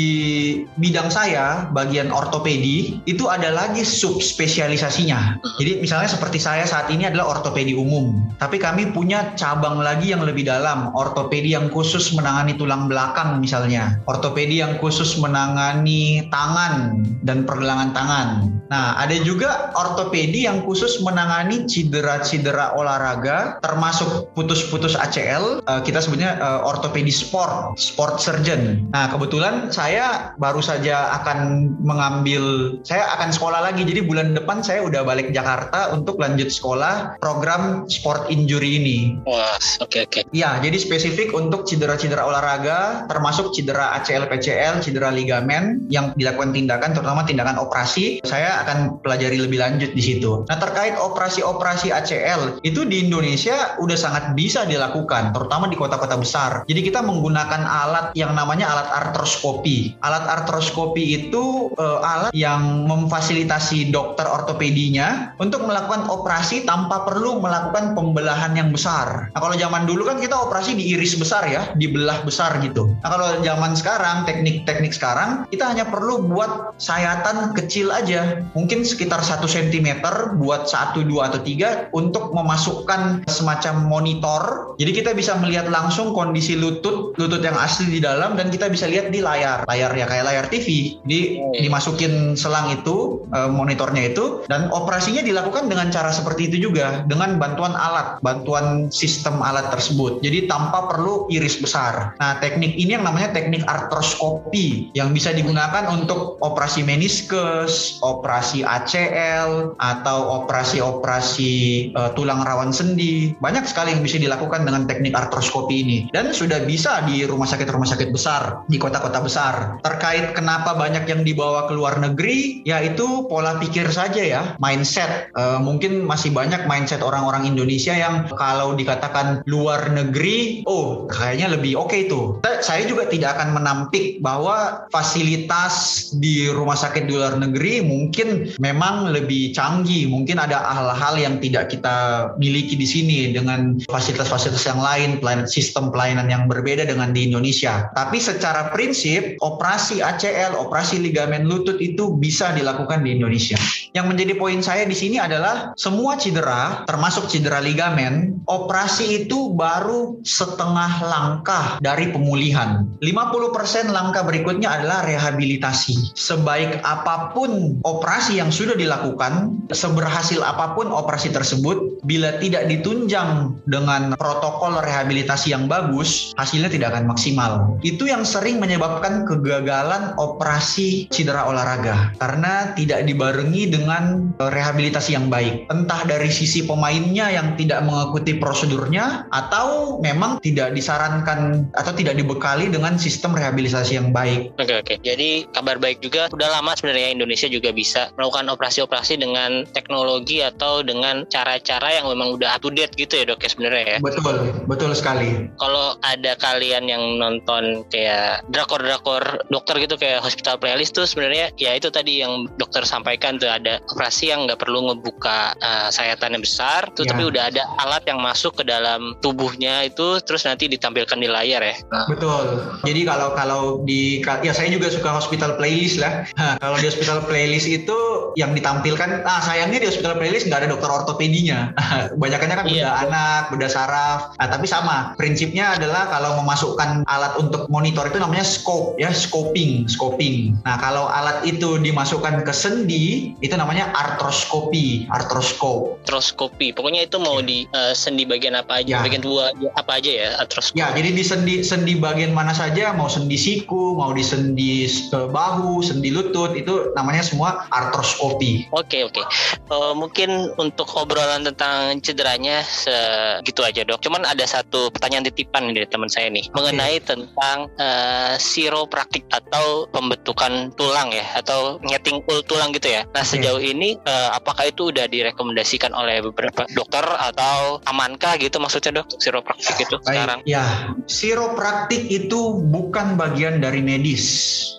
bidang saya, bagian ortopedi, itu ada lagi subspesialisasinya. Jadi misalnya seperti saya saat ini adalah ortopedi umum, tapi kami punya cabang lagi yang lebih dalam, ortopedi yang khusus menangani tulang belakang misalnya, ortopedi yang khusus menangani tangan dan pergelangan tangan. Nah, ada juga ortopedi yang khusus menangani cedera-cedera olahraga, termasuk putus-putus ACL. Uh, kita sebutnya uh, ortopedi sport, sport surgeon. Nah, kebetulan saya baru saja akan mengambil, saya akan sekolah lagi. Jadi bulan depan saya udah balik Jakarta untuk lanjut sekolah program sport injury ini. Wah, oke okay, oke. Okay. Ya, jadi spesifik untuk cedera-cedera olahraga, termasuk cedera ACL, PCL, cedera ligamen yang dilakukan tindakan, terutama tindakan operasi. Saya akan pelajari lebih lanjut di situ. Nah, terkait operasi-operasi ACL, itu di Indonesia udah sangat bisa dilakukan, terutama di kota-kota besar. Jadi kita menggunakan alat yang namanya alat artroskopi. Alat artroskopi itu uh, alat yang memfasilitasi dokter ortopedinya untuk melakukan operasi tanpa perlu melakukan pembelahan yang besar. Nah, kalau zaman dulu kan kita operasi diiris besar ya, dibelah besar gitu. Nah, kalau zaman sekarang, teknik-teknik sekarang, kita hanya perlu buat sayatan kecil aja. Mungkin sekitar 1 cm buat 1, 2, atau 3 untuk memasukkan semacam monitor. Jadi kita bisa melihat langsung kondisi lutut, lutut yang asli di dalam dan kita bisa lihat di layar. Layar ya kayak layar TV. Di hmm. dimasukin selang itu, eh, monitornya itu dan operasinya dilakukan dengan cara seperti itu juga dengan bantuan alat, bantuan sistem alat tersebut. Jadi tanpa perlu iris besar. Nah, teknik ini yang namanya teknik artroskopi yang bisa digunakan untuk operasi meniskus, operasi ACL atau operasi-operasi uh, tulang rawan sendi. Banyak sekali yang bisa dilakukan dengan teknik artroskopi ini dan sudah bisa di rumah sakit-rumah sakit besar, di kota-kota besar. Terkait kenapa banyak yang dibawa ke luar negeri, yaitu pola pikir saja ya, mindset. Uh, mungkin masih banyak mindset orang-orang Indonesia yang kalau dikatakan luar negeri, oh kayaknya lebih oke okay tuh. Saya juga tidak akan menampik bahwa fasilitas di rumah sakit di luar negeri mungkin memang lebih canggih. Mungkin ada hal-hal yang tidak kita miliki di sini dengan fasilitas-fasilitas yang lain, pelayanan sistem pelayanan yang berbeda dengan di Indonesia. Tapi secara prinsip operasi ACL, operasi ligamen lutut itu bisa dilakukan di Indonesia. Yang menjadi poin saya di sini adalah semua cedera, termasuk cedera ligamen, operasi itu baru setengah langkah dari pemulihan. 50% langkah berikutnya adalah rehabilitasi. Sebaik apa pun operasi yang sudah dilakukan, seberhasil apa pun operasi tersebut, bila tidak ditunjang dengan protokol rehabilitasi yang bagus, hasilnya tidak akan maksimal. Itu yang sering menyebabkan kegagalan operasi cedera olahraga karena tidak dibarengi dengan rehabilitasi yang baik. Entah dari sisi pemainnya yang tidak mengikuti prosedurnya atau memang tidak disarankan atau tidak dibekali dengan sistem rehabilitasi yang baik. Oke oke. Jadi kabar baik juga udah lama sebenarnya Indonesia juga bisa melakukan operasi-operasi dengan teknologi atau dengan cara-cara yang memang udah up to date gitu ya dok ya sebenarnya ya. Betul, betul sekali. Kalau ada kalian yang nonton kayak drakor-drakor dokter gitu kayak hospital playlist tuh sebenarnya ya itu tadi yang dokter sampaikan tuh ada operasi yang nggak perlu ngebuka uh, sayatan yang besar tuh Ya. tapi udah ada alat yang masuk ke dalam tubuhnya itu terus nanti ditampilkan di layar ya. Nah, Betul. Jadi kalau kalau di ya saya juga suka hospital playlist lah. Kalau di hospital playlist itu yang ditampilkan, ah sayangnya di hospital playlist nggak ada dokter ortopedinya. Banyakannya kan Iya. bedah anak, bedah saraf. Nah, tapi sama. Prinsipnya adalah kalau memasukkan alat untuk monitor itu namanya scope ya, scoping, scoping. Nah, kalau alat itu dimasukkan ke sendi, itu namanya artroskopi, artroskop. artroskopi. Pokoknya itu mau di uh, sendi bagian apa aja, Ya. bagian dua apa aja ya artroskopi. Ya, jadi di sendi sendi bagian mana saja, mau sendi siku, mau di sendi eh, bahu, sendi lutut, itu namanya semua artroskopi. Oke oke. Eh, mungkin untuk obrolan tentang cederanya segitu aja dok. Cuman ada satu pertanyaan titipan dari teman saya nih mengenai tentang eh, siropraktik atau pembentukan tulang ya atau nyeting ul tulang gitu ya. Nah sejauh ini eh, apakah itu udah direkomendasikan oleh beberapa dokter atau amankah gitu maksudnya dok siropraktik itu sekarang? Ya, siropraktik itu bukan bagian dari medis.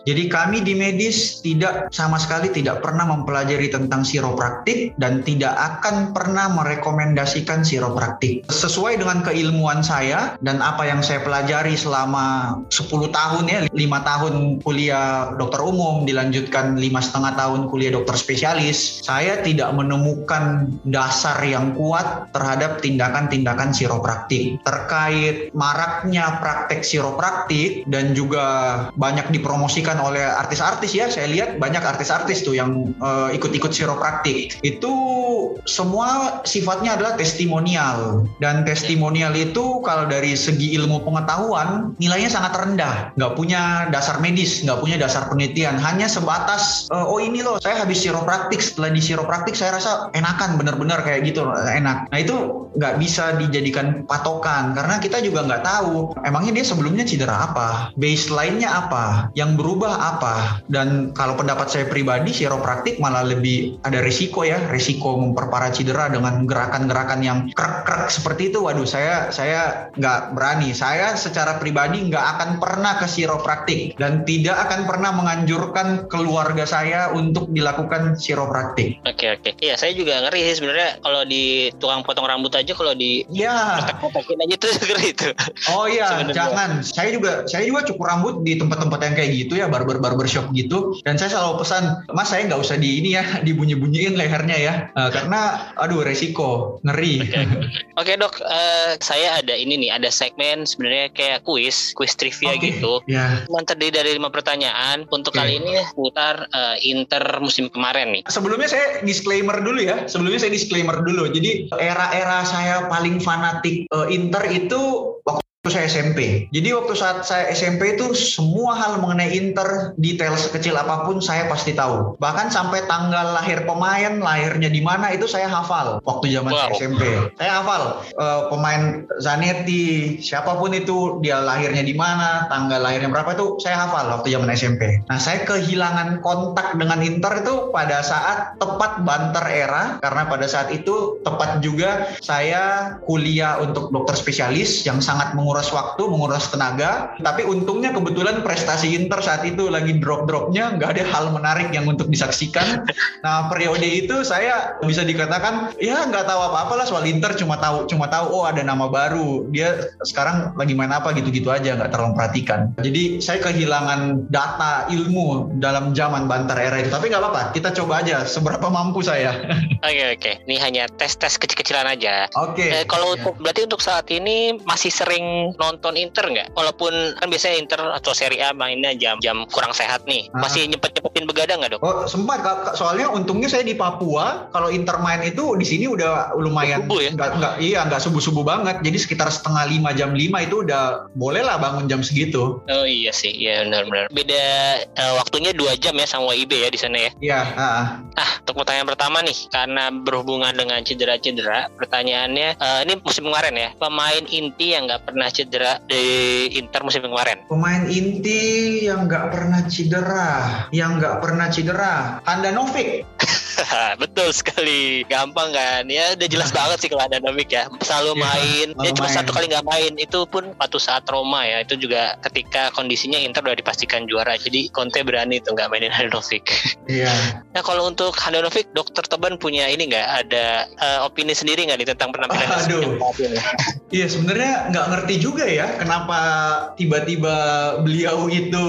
Jadi kami di medis tidak sama sekali tidak pernah mempelajari tentang siropraktik dan tidak akan pernah merekomendasikan siropraktik. Sesuai dengan keilmuan saya dan apa yang saya pelajari selama 10 tahun ya, 5 tahun kuliah dokter umum, dilanjutkan lima setengah tahun kuliah dokter spesialis, saya tidak menemukan dasar yang kuat terhadap tindakan-tindakan siropraktik. Terkait maraknya praktek siropraktik dan juga banyak dipromosikan oleh artis-artis ya, saya lihat banyak artis-artis tuh yang eh, ikut-ikut siropraktik. Itu semua sifatnya adalah testimonial. Dan testimonial itu kalau dari segi ilmu pengetahuan nilainya sangat rendah, nggak punya dasar medis, nggak punya dasar penelitian, hanya sebatas eh, oh ini loh saya habis siropraktik setelah di siropraktik saya rasa enakan bener-bener kayak gitu enak. Nah itu nggak bisa dijadikan patokan. Karena kita juga nggak tahu emangnya dia sebelumnya cedera apa, baseline-nya apa, yang berubah apa. Dan kalau pendapat saya pribadi siropraktik malah lebih ada risiko ya, risiko memperparah cedera dengan gerakan-gerakan yang krek-krek seperti itu. Waduh saya saya nggak berani. Saya secara pribadi nggak akan pernah ke siropraktik dan tidak akan pernah menganjurkan keluarga saya untuk dilakukan siropraktik. Oke oke. Iya saya juga ngeri sih sebenarnya kalau di tukang potong rambut aja kalau di Ya, aja tuh ngeri itu. Oh iya, jangan. Saya juga saya juga cukur rambut di tempat-tempat yang kayak gitu ya, barber barber shop gitu. Dan saya selalu pesan, Mas saya nggak usah di ini ya, dibunyi-bunyiin lehernya ya, Eh, karena aduh resiko, ngeri. Oke dok, eh, saya ada ini nih, ada segmen sebenarnya kayak kuis, kuis trivia Oke, gitu. Ya. Cuma terdiri dari lima pertanyaan. Untuk Oke. kali ini putar eh, Inter musim kemarin nih. Sebelumnya saya disclaimer dulu ya. Sebelumnya saya disclaimer dulu. Jadi era-era saya paling fanatik eh, Inter itu waktu saya SMP. Jadi waktu saat saya SMP itu semua hal mengenai Inter, detail sekecil apa pun saya pasti tahu. Bahkan sampai tanggal lahir pemain, lahirnya di mana itu saya hafal waktu zaman saya Wow. SMP. Saya hafal eh, pemain Zanetti, siapa pun itu dia lahirnya di mana, tanggal lahirnya berapa itu saya hafal waktu zaman SMP. Nah, saya kehilangan kontak dengan Inter itu pada saat tepat banter era karena pada saat itu tepat juga saya kuliah untuk dokter spesialis yang sangat menguras menguras waktu, menguras tenaga. Tapi untungnya kebetulan prestasi Inter saat itu lagi drop-dropnya, nggak ada hal menarik yang untuk disaksikan. Nah periode itu saya bisa dikatakan ya nggak tahu apa-apa lah soal Inter, cuma tahu cuma tahu oh ada nama baru. Dia sekarang lagi main apa gitu-gitu aja, nggak terlalu perhatikan. Jadi saya kehilangan data ilmu dalam zaman Bantar era itu. Tapi nggak apa-apa, kita coba aja seberapa mampu saya. Oke oke, ini hanya tes-tes kecil-kecilan aja. Oke. Eh, kalau Ya. untuk berarti untuk saat ini masih sering nonton Inter nggak? Walaupun kan biasanya Inter atau Serie A mainnya jam-jam kurang sehat nih, Ah. masih nyempet-nyempetin begadang nggak dok? Oh sempat soalnya untungnya saya di Papua kalau Inter main itu di sini udah lumayan Subuh ya? nggak nggak iya nggak subuh subuh banget jadi sekitar setengah lima jam lima itu udah boleh lah bangun jam segitu Oh iya sih, iya benar-benar. Beda eh, waktunya dua jam ya sama WIB ya di sana ya. Iya ah. Nah, untuk pertanyaan pertama nih, karena berhubungan dengan cedera-cedera, pertanyaannya eh, ini musim kemarin ya, pemain inti yang nggak pernah cedera di Inter musim kemarin. pemain inti yang nggak pernah cedera yang nggak pernah cedera Handanovic Betul sekali, gampang kan? Ya udah jelas banget sih kalau ada Novik ya, selalu Iya, main. Ya cuma main. satu kali nggak main, itu pun waktu saat Roma ya, itu juga ketika kondisinya Inter udah dipastikan juara, jadi Conte berani tuh nggak mainin Handanovic. iya Nah kalau untuk Handanovic, Dokter Teban punya ini nggak ada eh, opini sendiri nggak nih tentang penampilan Aduh. Iya sebenarnya nggak ngerti juga ya kenapa tiba-tiba beliau itu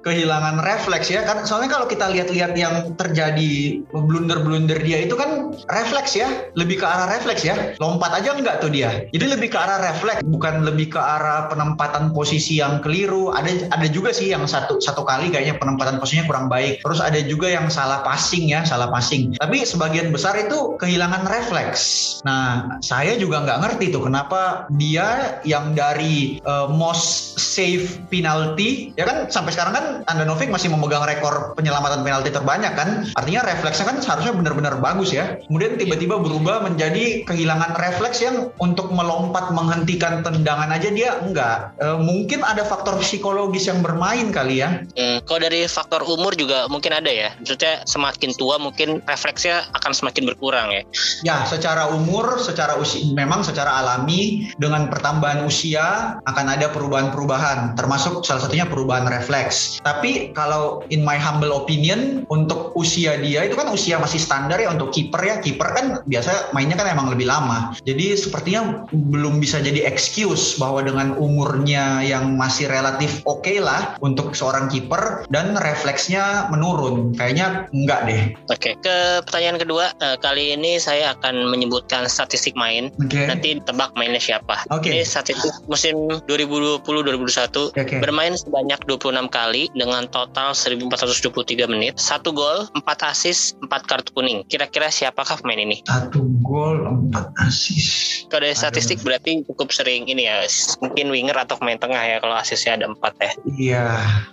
kehilangan refleks ya kan soalnya kalau kita lihat-lihat yang terjadi blunder-blunder dia itu kan refleks ya. Lebih ke arah refleks ya. Lompat aja nggak tuh dia. Jadi lebih ke arah refleks bukan lebih ke arah penempatan posisi yang keliru. Ada ada juga sih yang satu satu kali kayaknya penempatan posisinya kurang baik. Terus ada juga yang salah passing ya salah passing. Tapi sebagian besar itu kehilangan refleks. Nah saya juga nggak ngerti tuh kenapa dia yang dari uh, most save penalty ya kan sampai sekarang kan Andanovic masih memegang rekor penyelamatan penalti terbanyak kan. Artinya refleksnya kan seharusnya benar-benar bagus ya kemudian tiba-tiba berubah menjadi kehilangan refleks yang untuk melompat menghentikan tendangan aja dia enggak Eh, mungkin ada faktor psikologis yang bermain kali ya Hmm, kalau dari faktor umur juga mungkin ada ya. Maksudnya semakin tua mungkin refleksnya akan semakin berkurang ya. Ya, secara umur, secara usia, memang secara alami dengan pertambahan usia akan ada perubahan-perubahan, termasuk salah satunya perubahan refleks. Tapi kalau in my humble opinion, untuk usia dia itu kan usia masih standar ya untuk kiper ya. Kiper kan biasa mainnya kan emang lebih lama. Jadi sepertinya belum bisa jadi excuse bahwa dengan umurnya yang masih relatif oke lah untuk seorang kiper dan refleksnya menurun. Kayaknya enggak deh. Oke, ke pertanyaan kedua, eh, kali ini saya akan menyebutkan statistik main. Oke. Nanti tebak mainnya siapa. Oke. Ini statistik musim 2020-2021 Oke. bermain sebanyak 26 kali dengan total 1423 menit, satu gol, 4 assist, 4 kartu kuning. Kira-kira siapakah pemain ini? Satu gol, empat asis. Kalau dari Aduh. statistik berarti cukup sering ini ya, mungkin winger atau pemain tengah ya kalau asisnya ada 4 ya. Iya.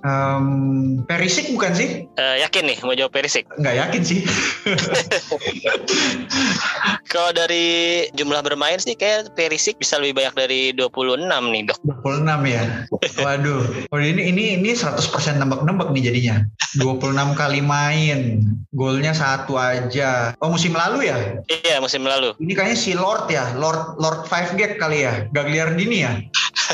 Em, Perisik bukan sih? Eh, yakin nih mau jawab Perisik? Nggak yakin sih. Kalau dari jumlah bermain sih kayak Perisik bisa lebih banyak dari 26 nih dok. 26 ya. Waduh. Oh, ini ini ini 100% nembak-nembak nih jadinya. 26 kali main. Golnya satu aja. Oh, musim lalu ya? Iya musim lalu. Ini kayaknya si Lord ya. Lord Lord Five Gate kali ya. Gagliardini ya.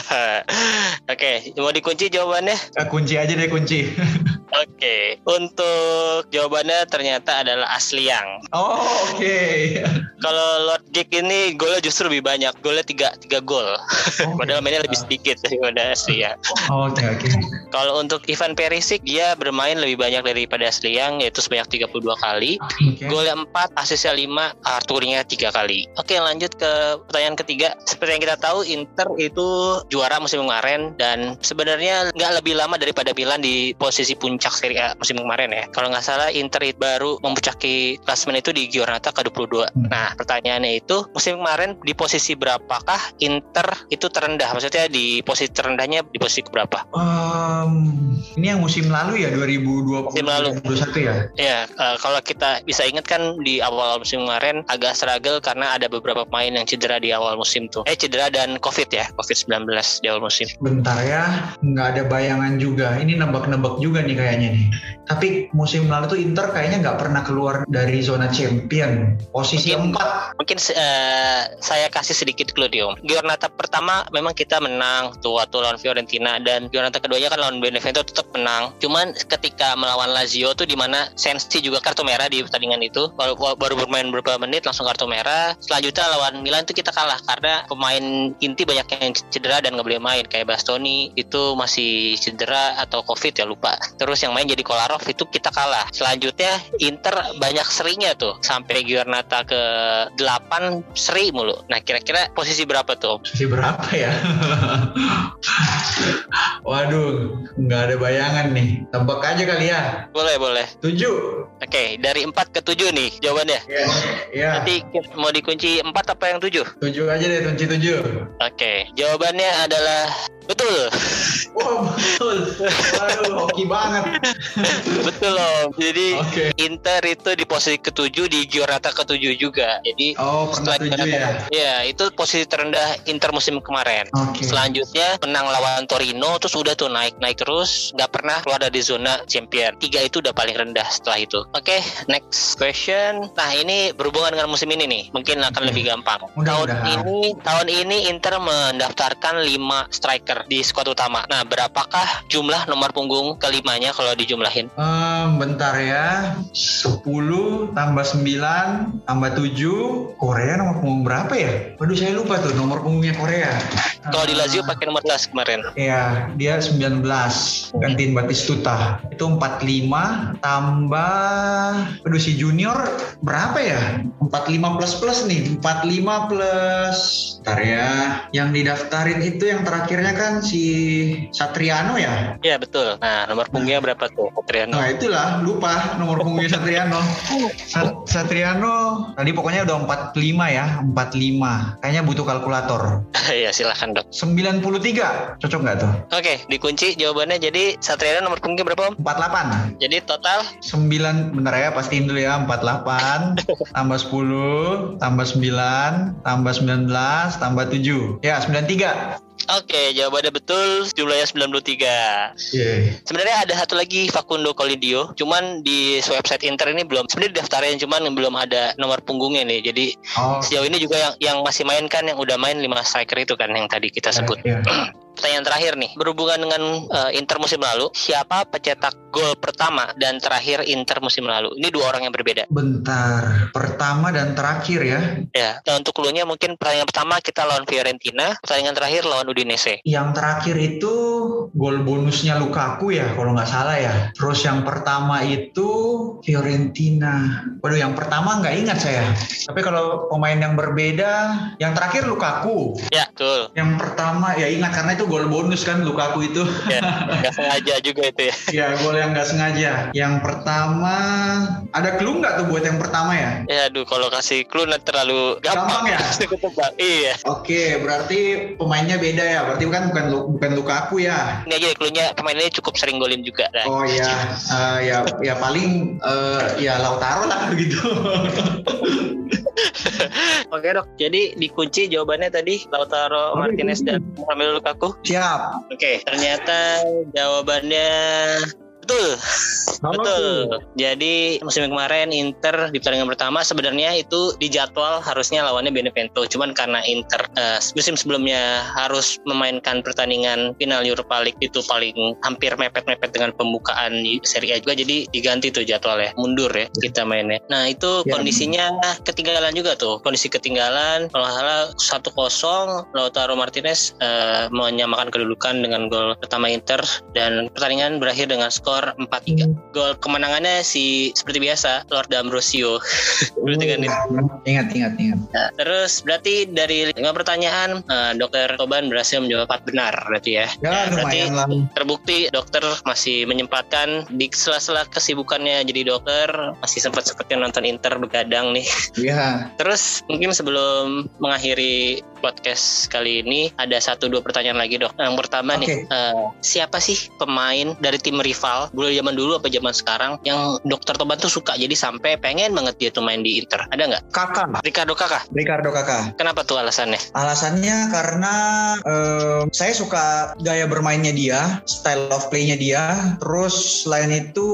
Oke, mau dikunci jawabannya? Eh, kunci aja deh kunci. Oke, untuk jawabannya ternyata adalah Asliang. Oh, oke. Kalau Lord Gig ini golnya justru lebih banyak, golnya tiga tiga gol. Oke. Padahal mainnya lebih sedikit daripada Asliang. Oke, oke. Kalau untuk Ivan Perisic, dia bermain lebih banyak daripada Asliang, yaitu sebanyak 32 kali. Oke. Golnya 4, asisnya 5, kartu kuningnya 3 kali. Oke lanjut ke pertanyaan ketiga. Seperti yang kita tahu Inter itu juara musim kemarin dan sebenarnya nggak lebih lama daripada Milan di posisi puncak Serie A musim kemarin ya. Kalau nggak salah Inter itu baru memuncaki klasemen itu di Giornata ke-22. Hmm. Nah pertanyaannya itu musim kemarin di posisi berapakah Inter itu terendah? Maksudnya di posisi terendahnya di posisi berapa? Eh, Um, ini yang musim lalu ya 2020 Musim lalu. 2021 ya. Ya, eh, kalau kita bisa ingat kan di awal musim kemarin agak struggle karena ada beberapa pemain yang cedera di awal musim tuh. Eh cedera dan COVID ya, COVID-19 di awal musim. Bentar ya, nggak ada bayangan juga. Ini nebak-nebak juga nih kayaknya nih. Tapi musim lalu tuh Inter kayaknya nggak pernah keluar dari zona champion. Posisi Mungkin- empat. Mungkin eh, saya kasih sedikit clue. Giornata pertama memang kita menang tuh waktu lawan Fiorentina dan Giornata keduanya kan lawan Benevento tetap menang. Cuman ketika melawan Lazio tuh di mana Sensi juga kartu merah di pertandingan itu. Baru, baru bermain beberapa menit langsung kartu merah. Selanjutnya lawan Milan tuh kita kalah karena pemain inti banyak yang cedera dan nggak boleh main kayak Bastoni itu masih cedera atau Covid ya lupa. Terus yang main jadi Kolarov itu kita kalah. Selanjutnya Inter banyak serinya tuh sampai Giornata ke 8 seri mulu. Nah kira-kira posisi berapa tuh? Posisi berapa ya? Waduh, nggak ada bayangan nih. Tebak aja kali ya. Boleh boleh. Tujuh. Oke dari 4 ke 7 nih jawabannya. Ya. Ya. Nanti mau dikunci 4 apa yang 7? Tujuh aja deh, kunci tujuh. Oke, jawabannya adalah betul. Wow, betul. Waduh, hoki banget. betul Om. Jadi Oke. Inter itu di posisi ketujuh di Giornata ketujuh juga. Jadi Oh, pernah setelah tujuh ya. Ya, itu posisi terendah Inter musim kemarin. Oke. Selanjutnya menang lawan Torino terus udah tuh naik naik terus nggak pernah keluar dari zona champion. Tiga itu udah paling rendah setelah itu. Oke, next question. Nah ini berhubungan dengan musim ini nih, mungkin akan Oke. lebih gampang. tahun Mudah-mudahan. ini tahun ini Inter mendaftarkan 5 striker di skuad utama. Nah berapakah jumlah nomor punggung kelimanya kalau dijumlahin? Em, bentar ya. 10 tambah 9 tambah 7 Korea nomor punggung berapa ya? Waduh saya lupa tuh nomor punggungnya Korea. Kalau di Lazio Ah, pakai nomor 11 kemarin. Ya, dia 19 gantiin Batistuta. Itu 45 tambah Waduh si junior berapa ya? 45 plus plus nih. 45 plus Bentar ya. Yang didaftarin itu yang terakhirnya kan si Satriano ya? Iya betul. Nah nomor punggungnya berapa tuh? Adriano? Nah itulah lupa nomor punggungnya Satriano. Sa- Satriano tadi pokoknya udah 45 ya, 45. Kayaknya butuh kalkulator. Iya silahkan dok. 93. Cocok nggak tuh? Oke dikunci jawabannya jadi Satriano nomor punggungnya berapa om? 48. Jadi total 9 bentar ya pastiin dulu ya 48 tambah 10 tambah 9 tambah 19 tambah 7 ya 93 Oke, jawabannya betul. Jumlahnya 93. Yeay. Sebenarnya ada satu lagi Facundo Colidio, cuman di website Inter ini belum. Sebenarnya daftarin cuman belum ada nomor punggungnya nih. Jadi oh sejauh ini juga yang yang masih main kan yang udah main 5 striker itu kan yang tadi kita sebut. iya. Pertanyaan terakhir nih, berhubungan dengan eh, Inter musim lalu, siapa pencetak gol pertama dan terakhir Inter musim lalu? Ini dua orang yang berbeda. bentar pertama dan terakhir ya Ya, nah untuk clue-nya mungkin pertandingan pertama kita lawan Fiorentina, pertandingan terakhir lawan Udinese. yang terakhir itu gol bonusnya Lukaku ya kalau nggak salah ya terus yang pertama itu Fiorentina waduh yang pertama nggak ingat saya tapi kalau pemain yang berbeda yang terakhir Lukaku Ya, betul. yang pertama ya ingat karena itu gol bonus kan Lukaku itu Ya, nggak sengaja juga itu ya. Ya gol yang nggak sengaja. Yang pertama ada clue nggak tuh buat yang pertama ya? Ya, aduh kalau kasih clue nanti terlalu Gampang gampang, ya? Ketebak. Iya. Oke, berarti pemainnya beda ya. Berarti kan bukan Lu- bukan Lukaku ya. Ini aja clue-nya pemain ini cukup sering golin juga. Nah, Oh ya, eh, ya ya paling eh, ya Lautaro lah gitu. Oke dok, jadi dikunci jawabannya tadi Lautaro Oke, Martinez dan Romelu Lukaku. Siap. Oke, ternyata jawabannya betul. Betul. Jadi musim kemarin Inter di pertandingan pertama sebenarnya itu di jadwal harusnya lawannya Benevento. Cuman karena Inter eh, musim sebelumnya harus memainkan pertandingan final Europa League itu paling hampir mepet-mepet dengan pembukaan Serie A juga jadi diganti tuh jadwalnya. Mundur ya kita mainnya. Nah, itu Ya. kondisinya ketinggalan juga tuh. Kondisi ketinggalan kalau salah 1-0 Lautaro Martinez eh, menyamakan kedudukan dengan gol pertama Inter dan pertandingan berakhir dengan skor 4-3 gol kemenangannya si seperti biasa Lord Ambrosio berarti kan itu. Ingat, ingat, ingat. Nah, terus berarti dari lima pertanyaan eh, dokter Toban berhasil menjawab empat benar berarti ya Ya berarti lumayan lah. terbukti dokter masih menyempatkan di sela-sela kesibukannya jadi dokter masih sempat sempatnya nonton Inter begadang nih Iya. terus mungkin sebelum mengakhiri podcast kali ini ada satu dua pertanyaan lagi dok. Yang pertama nih, uh, siapa sih pemain dari tim rival dulu zaman dulu apa zaman sekarang yang dokter Toban tuh suka jadi sampai pengen banget dia tuh main di Inter? Ada nggak? Kakak. Ricardo Kakak. Ricardo Kakak. Kenapa tuh alasannya? Alasannya karena uh, saya suka gaya bermainnya dia, style of playnya dia. Terus selain itu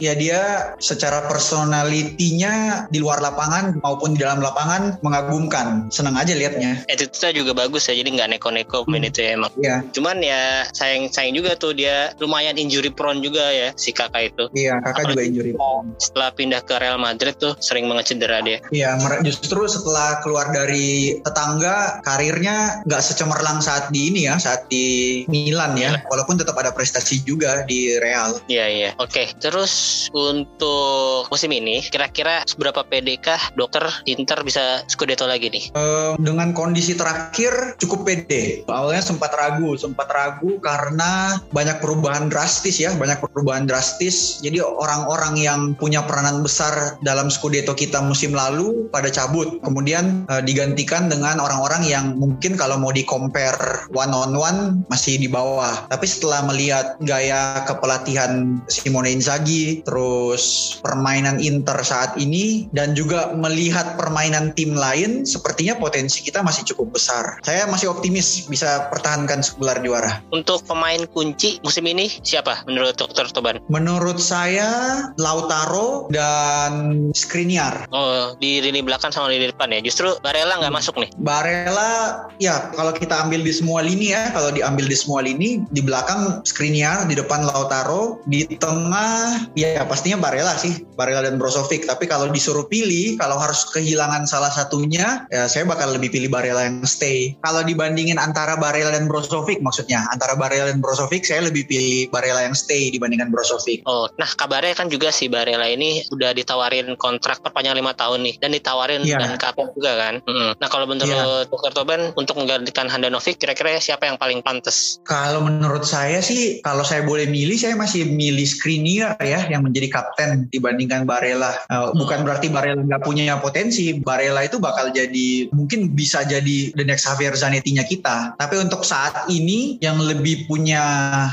ya dia secara personalitinya di luar lapangan maupun di dalam lapangan mengagumkan. Senang aja liatnya. Attitude-nya juga bagus ya, jadi nggak neko-neko pemain hmm. itu ya emang. Iya. Cuman ya sayang-sayang juga tuh dia lumayan injury prone juga ya si kakak itu. Iya, kakak Apalagi juga injury prone. Setelah pindah ke Real Madrid tuh sering banget cedera dia. Iya, justru setelah keluar dari tetangga karirnya nggak secemerlang saat di ini ya, saat di Milan ya. Milan. Walaupun tetap ada prestasi juga di Real. Iya, iya. Oke, terus untuk musim ini kira-kira seberapa PDK dokter Inter bisa Scudetto lagi nih? Uh, dengan kondisi terakhir cukup pede. Awalnya sempat ragu, sempat ragu karena banyak perubahan drastis ya, banyak perubahan drastis. Jadi orang-orang yang punya peranan besar dalam Scudetto kita musim lalu pada cabut. Kemudian uh, digantikan dengan orang-orang yang mungkin kalau mau di compare one on one masih di bawah. Tapi setelah melihat gaya kepelatihan Simone Inzaghi, terus permainan Inter saat ini dan juga melihat permainan tim lain sepertinya potensi kita masih cukup besar. Saya masih optimis bisa pertahankan gelar juara. Untuk pemain kunci musim ini siapa menurut Dr. Toban? Menurut saya Lautaro dan Skriniar. Oh, di lini belakang sama lini depan ya. Justru Barella nggak masuk nih. Barella ya kalau kita ambil di semua lini ya, kalau diambil di semua lini di belakang Skriniar, di depan Lautaro, di tengah ya pastinya Barella sih, Barella dan Brozovic. Tapi kalau disuruh pilih, kalau harus kehilangan salah satunya, ya saya bakal lebih pilih Barella yang stay. Kalau dibandingin antara Barella dan Brozovic maksudnya, antara Barella dan Brozovic saya lebih pilih Barella yang stay dibandingkan Brozovic. Oh, nah kabarnya kan juga si Barella ini udah ditawarin kontrak perpanjang lima tahun nih dan ditawarin yeah. dan kapok juga kan. Hmm. Nah kalau menurut yeah. Dr. Toban untuk menggantikan Handanovic kira-kira siapa yang paling pantas? Kalau menurut saya sih kalau saya boleh milih saya masih milih Skriniar ya yang menjadi kapten dibandingkan Barella. Uh, hmm. Bukan berarti Barella nggak punya potensi. Barella itu bakal jadi mungkin bisa jadi the next Javier Zanetti-nya kita. Tapi untuk saat ini yang lebih punya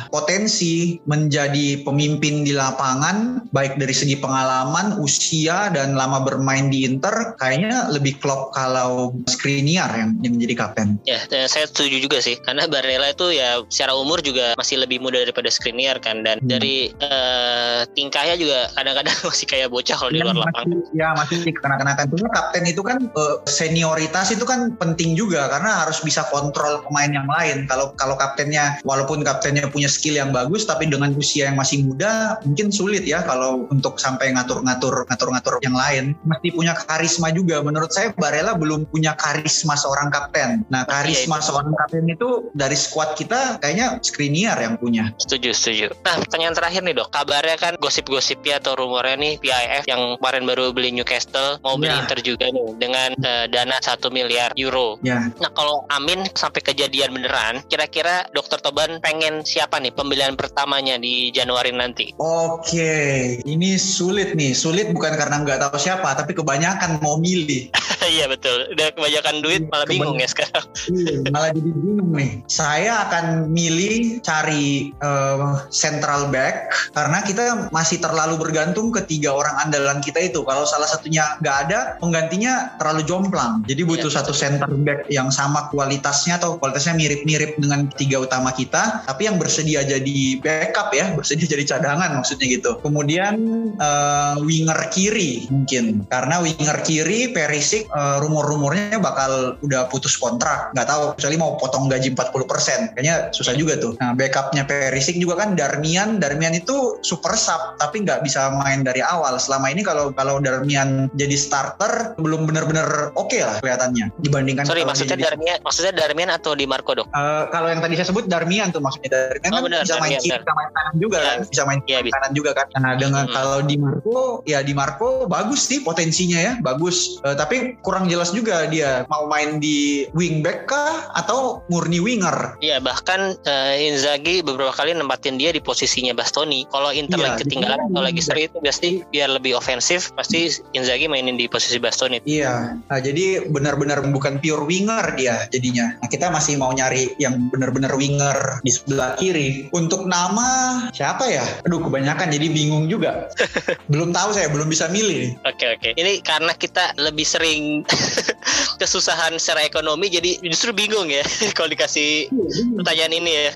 potensi menjadi pemimpin di lapangan baik dari segi pengalaman, usia dan lama bermain di Inter kayaknya lebih klop kalau Skriniar yang, yang menjadi kapten. Ya, saya setuju juga sih karena Barella itu ya secara umur juga masih lebih muda daripada Skriniar kan dan hmm. dari uh, tingkahnya juga kadang-kadang masih kayak bocah kalau di iya, luar lapangan. Ya masih kena-kenakan. Cuma kapten itu kan uh, senioritas itu kan penting juga karena harus bisa kontrol pemain yang lain. Kalau kalau kaptennya walaupun kaptennya punya skill yang bagus tapi dengan usia yang masih muda mungkin sulit ya kalau untuk sampai ngatur-ngatur ngatur-ngatur yang lain. Mesti punya karisma juga. Menurut saya Barella belum punya karisma seorang kapten. Nah, karisma iya, seorang kapten itu dari squad kita kayaknya Skriniar yang punya. Setuju, setuju. Nah, pertanyaan terakhir nih, Dok. Kabarnya kan gosip-gosipnya atau rumornya nih PIF yang kemarin baru beli Newcastle mau beli ya. Inter juga nih dengan uh, dana satu miliar euro. Ya. Nah, kalau Amin sampai kejadian beneran, kira-kira Dokter Toban pengen siapa nih pembelian pertamanya di Januari nanti? Oke, ini sulit nih. Sulit bukan karena nggak tahu siapa, tapi kebanyakan mau milih. Iya betul. Udah kebanyakan duit malah Kebany bingung ya sekarang. Iya, malah jadi bingung nih. Saya akan milih cari uh, central back karena kita masih terlalu bergantung ke tiga orang andalan kita itu. Kalau salah satunya nggak ada, penggantinya terlalu jomplang. Jadi butuh ya, satu center back yang sama kualitasnya atau kualitasnya mirip-mirip dengan tiga utama kita, tapi yang bersedia jadi backup ya, bersedia jadi cadangan maksudnya gitu. Kemudian uh, winger kiri mungkin karena winger kiri Perisik uh, rumor-rumornya bakal udah putus kontrak, nggak tahu kecuali mau potong gaji 40%. Kayaknya susah juga tuh. Nah, backupnya Perisik juga kan Darmian, Darmian itu super sub tapi nggak bisa main dari awal. Selama ini kalau kalau Darmian jadi starter belum benar-benar oke okay lah kelihatannya dibandingkan Sorry, maksudnya jadi... Darmian, maksudnya Darmian atau Di Marco dok? Uh, kalau yang tadi saya sebut Darmian tuh maksudnya Darmian oh, kan bener, bisa Darmian, main kiri, bisa main kanan juga ya. kan, bisa main ya, kanan juga kan. Nah, dengan hmm. kalau Di Marco ya Di Marco bagus sih potensinya ya, bagus. Uh, tapi kurang jelas juga dia mau main di wingback kah atau murni winger. Iya, bahkan uh, Inzaghi beberapa kali nempatin dia di posisinya Bastoni. Kalau Inter ya, lagi ketinggalan atau lagi seri itu pasti biar lebih ofensif, pasti Inzaghi mainin di posisi Bastoni. Iya. Nah, jadi benar-benar bukan pure winger dia jadinya. Nah, kita masih mau nyari yang bener-bener winger di sebelah kiri. Untuk nama siapa ya? Aduh kebanyakan jadi bingung juga. belum tahu saya, belum bisa milih. Oke oke. Ini karena kita lebih sering kesusahan secara ekonomi jadi justru bingung ya kalau dikasih pertanyaan ini ya.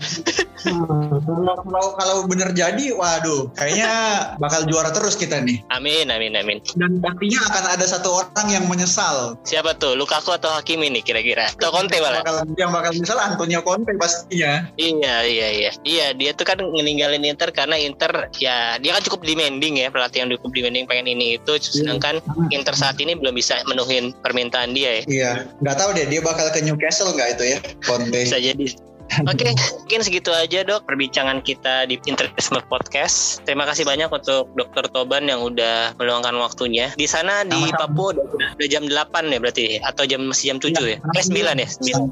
Kalau kalau bener jadi, waduh, kayaknya bakal juara terus kita nih. Amin amin amin. Dan pastinya akan ada satu orang yang menyesal. Siapa tuh? Lukaku atau Hakimi nih kira-kira? Atau Conte malah? Bakal, yang bakal menyesal Antonio Conte pastinya. Iya iya iya. Iya dia tuh kan meninggalin Inter karena Inter ya dia kan cukup demanding ya pelatih yang cukup demanding pengen ini itu sedangkan Inter saat ini belum bisa menuhin permintaan dia ya. Iya, nggak tahu deh dia bakal ke Newcastle nggak itu ya Conte. Bisa jadi. Oke, mungkin segitu aja dok perbincangan kita di Interisme Podcast. Terima kasih banyak untuk Dokter Toban yang udah meluangkan waktunya. Di sana di Sama-sama. Papua udah, udah jam 8 ya berarti atau jam masih jam 7 ya? Eh 9 ya? 9.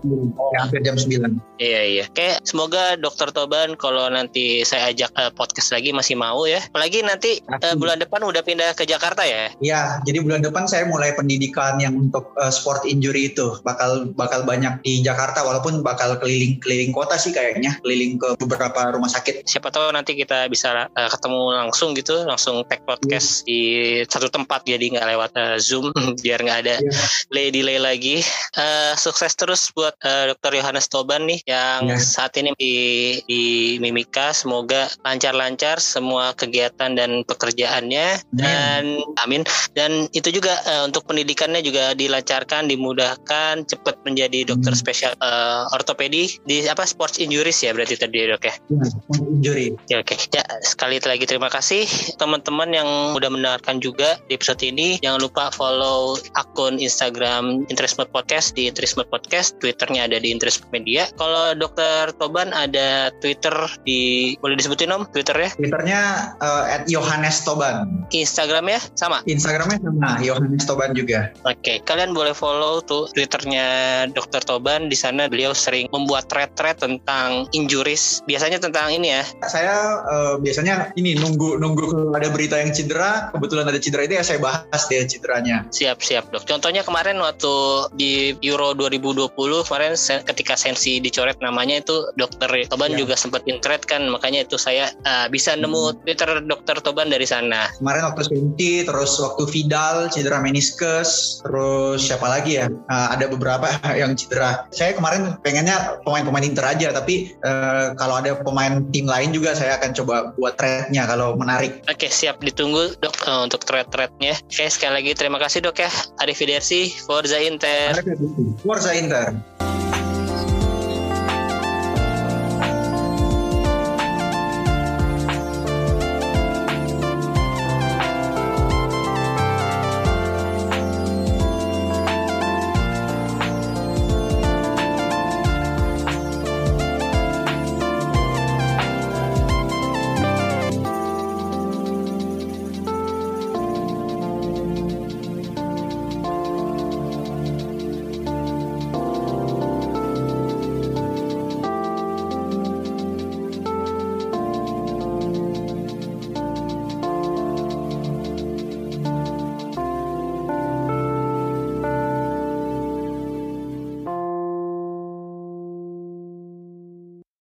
Ya, hampir jam 9. Iya iya. Oke, semoga Dokter Toban kalau nanti saya ajak eh, podcast lagi masih mau ya. Apalagi nanti Pasti. bulan depan udah pindah ke Jakarta ya. Ya, jadi bulan depan saya mulai pendidikan yang untuk uh, sport injury itu bakal bakal banyak di Jakarta walaupun bakal keliling-keliling kota sih kayaknya, keliling ke beberapa rumah sakit. Siapa tahu nanti kita bisa eh, ketemu langsung gitu, langsung tag podcast di satu tempat jadi nggak lewat eh, Zoom biar nggak ada Iya. delay-delay lagi. Eh, sukses terus buat eh, Dr. Yohanes Toban nih yang Ya. saat ini di, di Mimika. Semoga lancar-lancar semua kegiatan dan pekerjaannya dan amin. Dan itu juga eh, untuk pendidikannya juga dilancarkan, dimudahkan, cepat menjadi dokter Hmm. spesial eh, ortopedi di apa sports injuries ya berarti tadi dok ya. Injury. Ya, Oke, ya sekali lagi terima kasih teman-teman yang udah mendengarkan juga di episode ini. Jangan lupa follow akun Instagram Interisme Podcast di Interisme Podcast, Twitternya ada di Interisme Media. Kalau Dokter Toban ada Twitter di boleh disebutin om Twitternya, Twitternya uh, at Yohanes Toban. Instagramnya sama. Instagramnya sama Yohanes Toban juga. Oke, kalian boleh follow tuh Twitternya Dokter Toban. Di sana beliau sering membuat thread-thread tentang injuries. Biasanya tentang ini ya, Saya uh, biasanya ini nunggu nunggu kalau ada berita yang cedera, kebetulan ada cedera itu ya saya bahas deh cederanya. Siap-siap dok. Contohnya kemarin waktu di Euro 2020 kemarin ketika Sensi dicoret namanya itu Dokter Toban Ya. juga sempat intret kan makanya itu saya uh, bisa nemu Twitter Dokter Toban dari sana. Kemarin waktu Senti, terus waktu Vidal cedera meniskus, terus siapa lagi ya? Uh, ada beberapa yang cedera. Saya kemarin pengennya pemain-pemain Inter aja, tapi uh, kalau ada pemain tim lain juga saya akan coba buat trade-nya kalau menarik. Oke siap ditunggu dok uh, untuk thread-threadnya. Oke sekali lagi terima kasih dok ya. Arrivederci, Forza Inter. Forza Inter.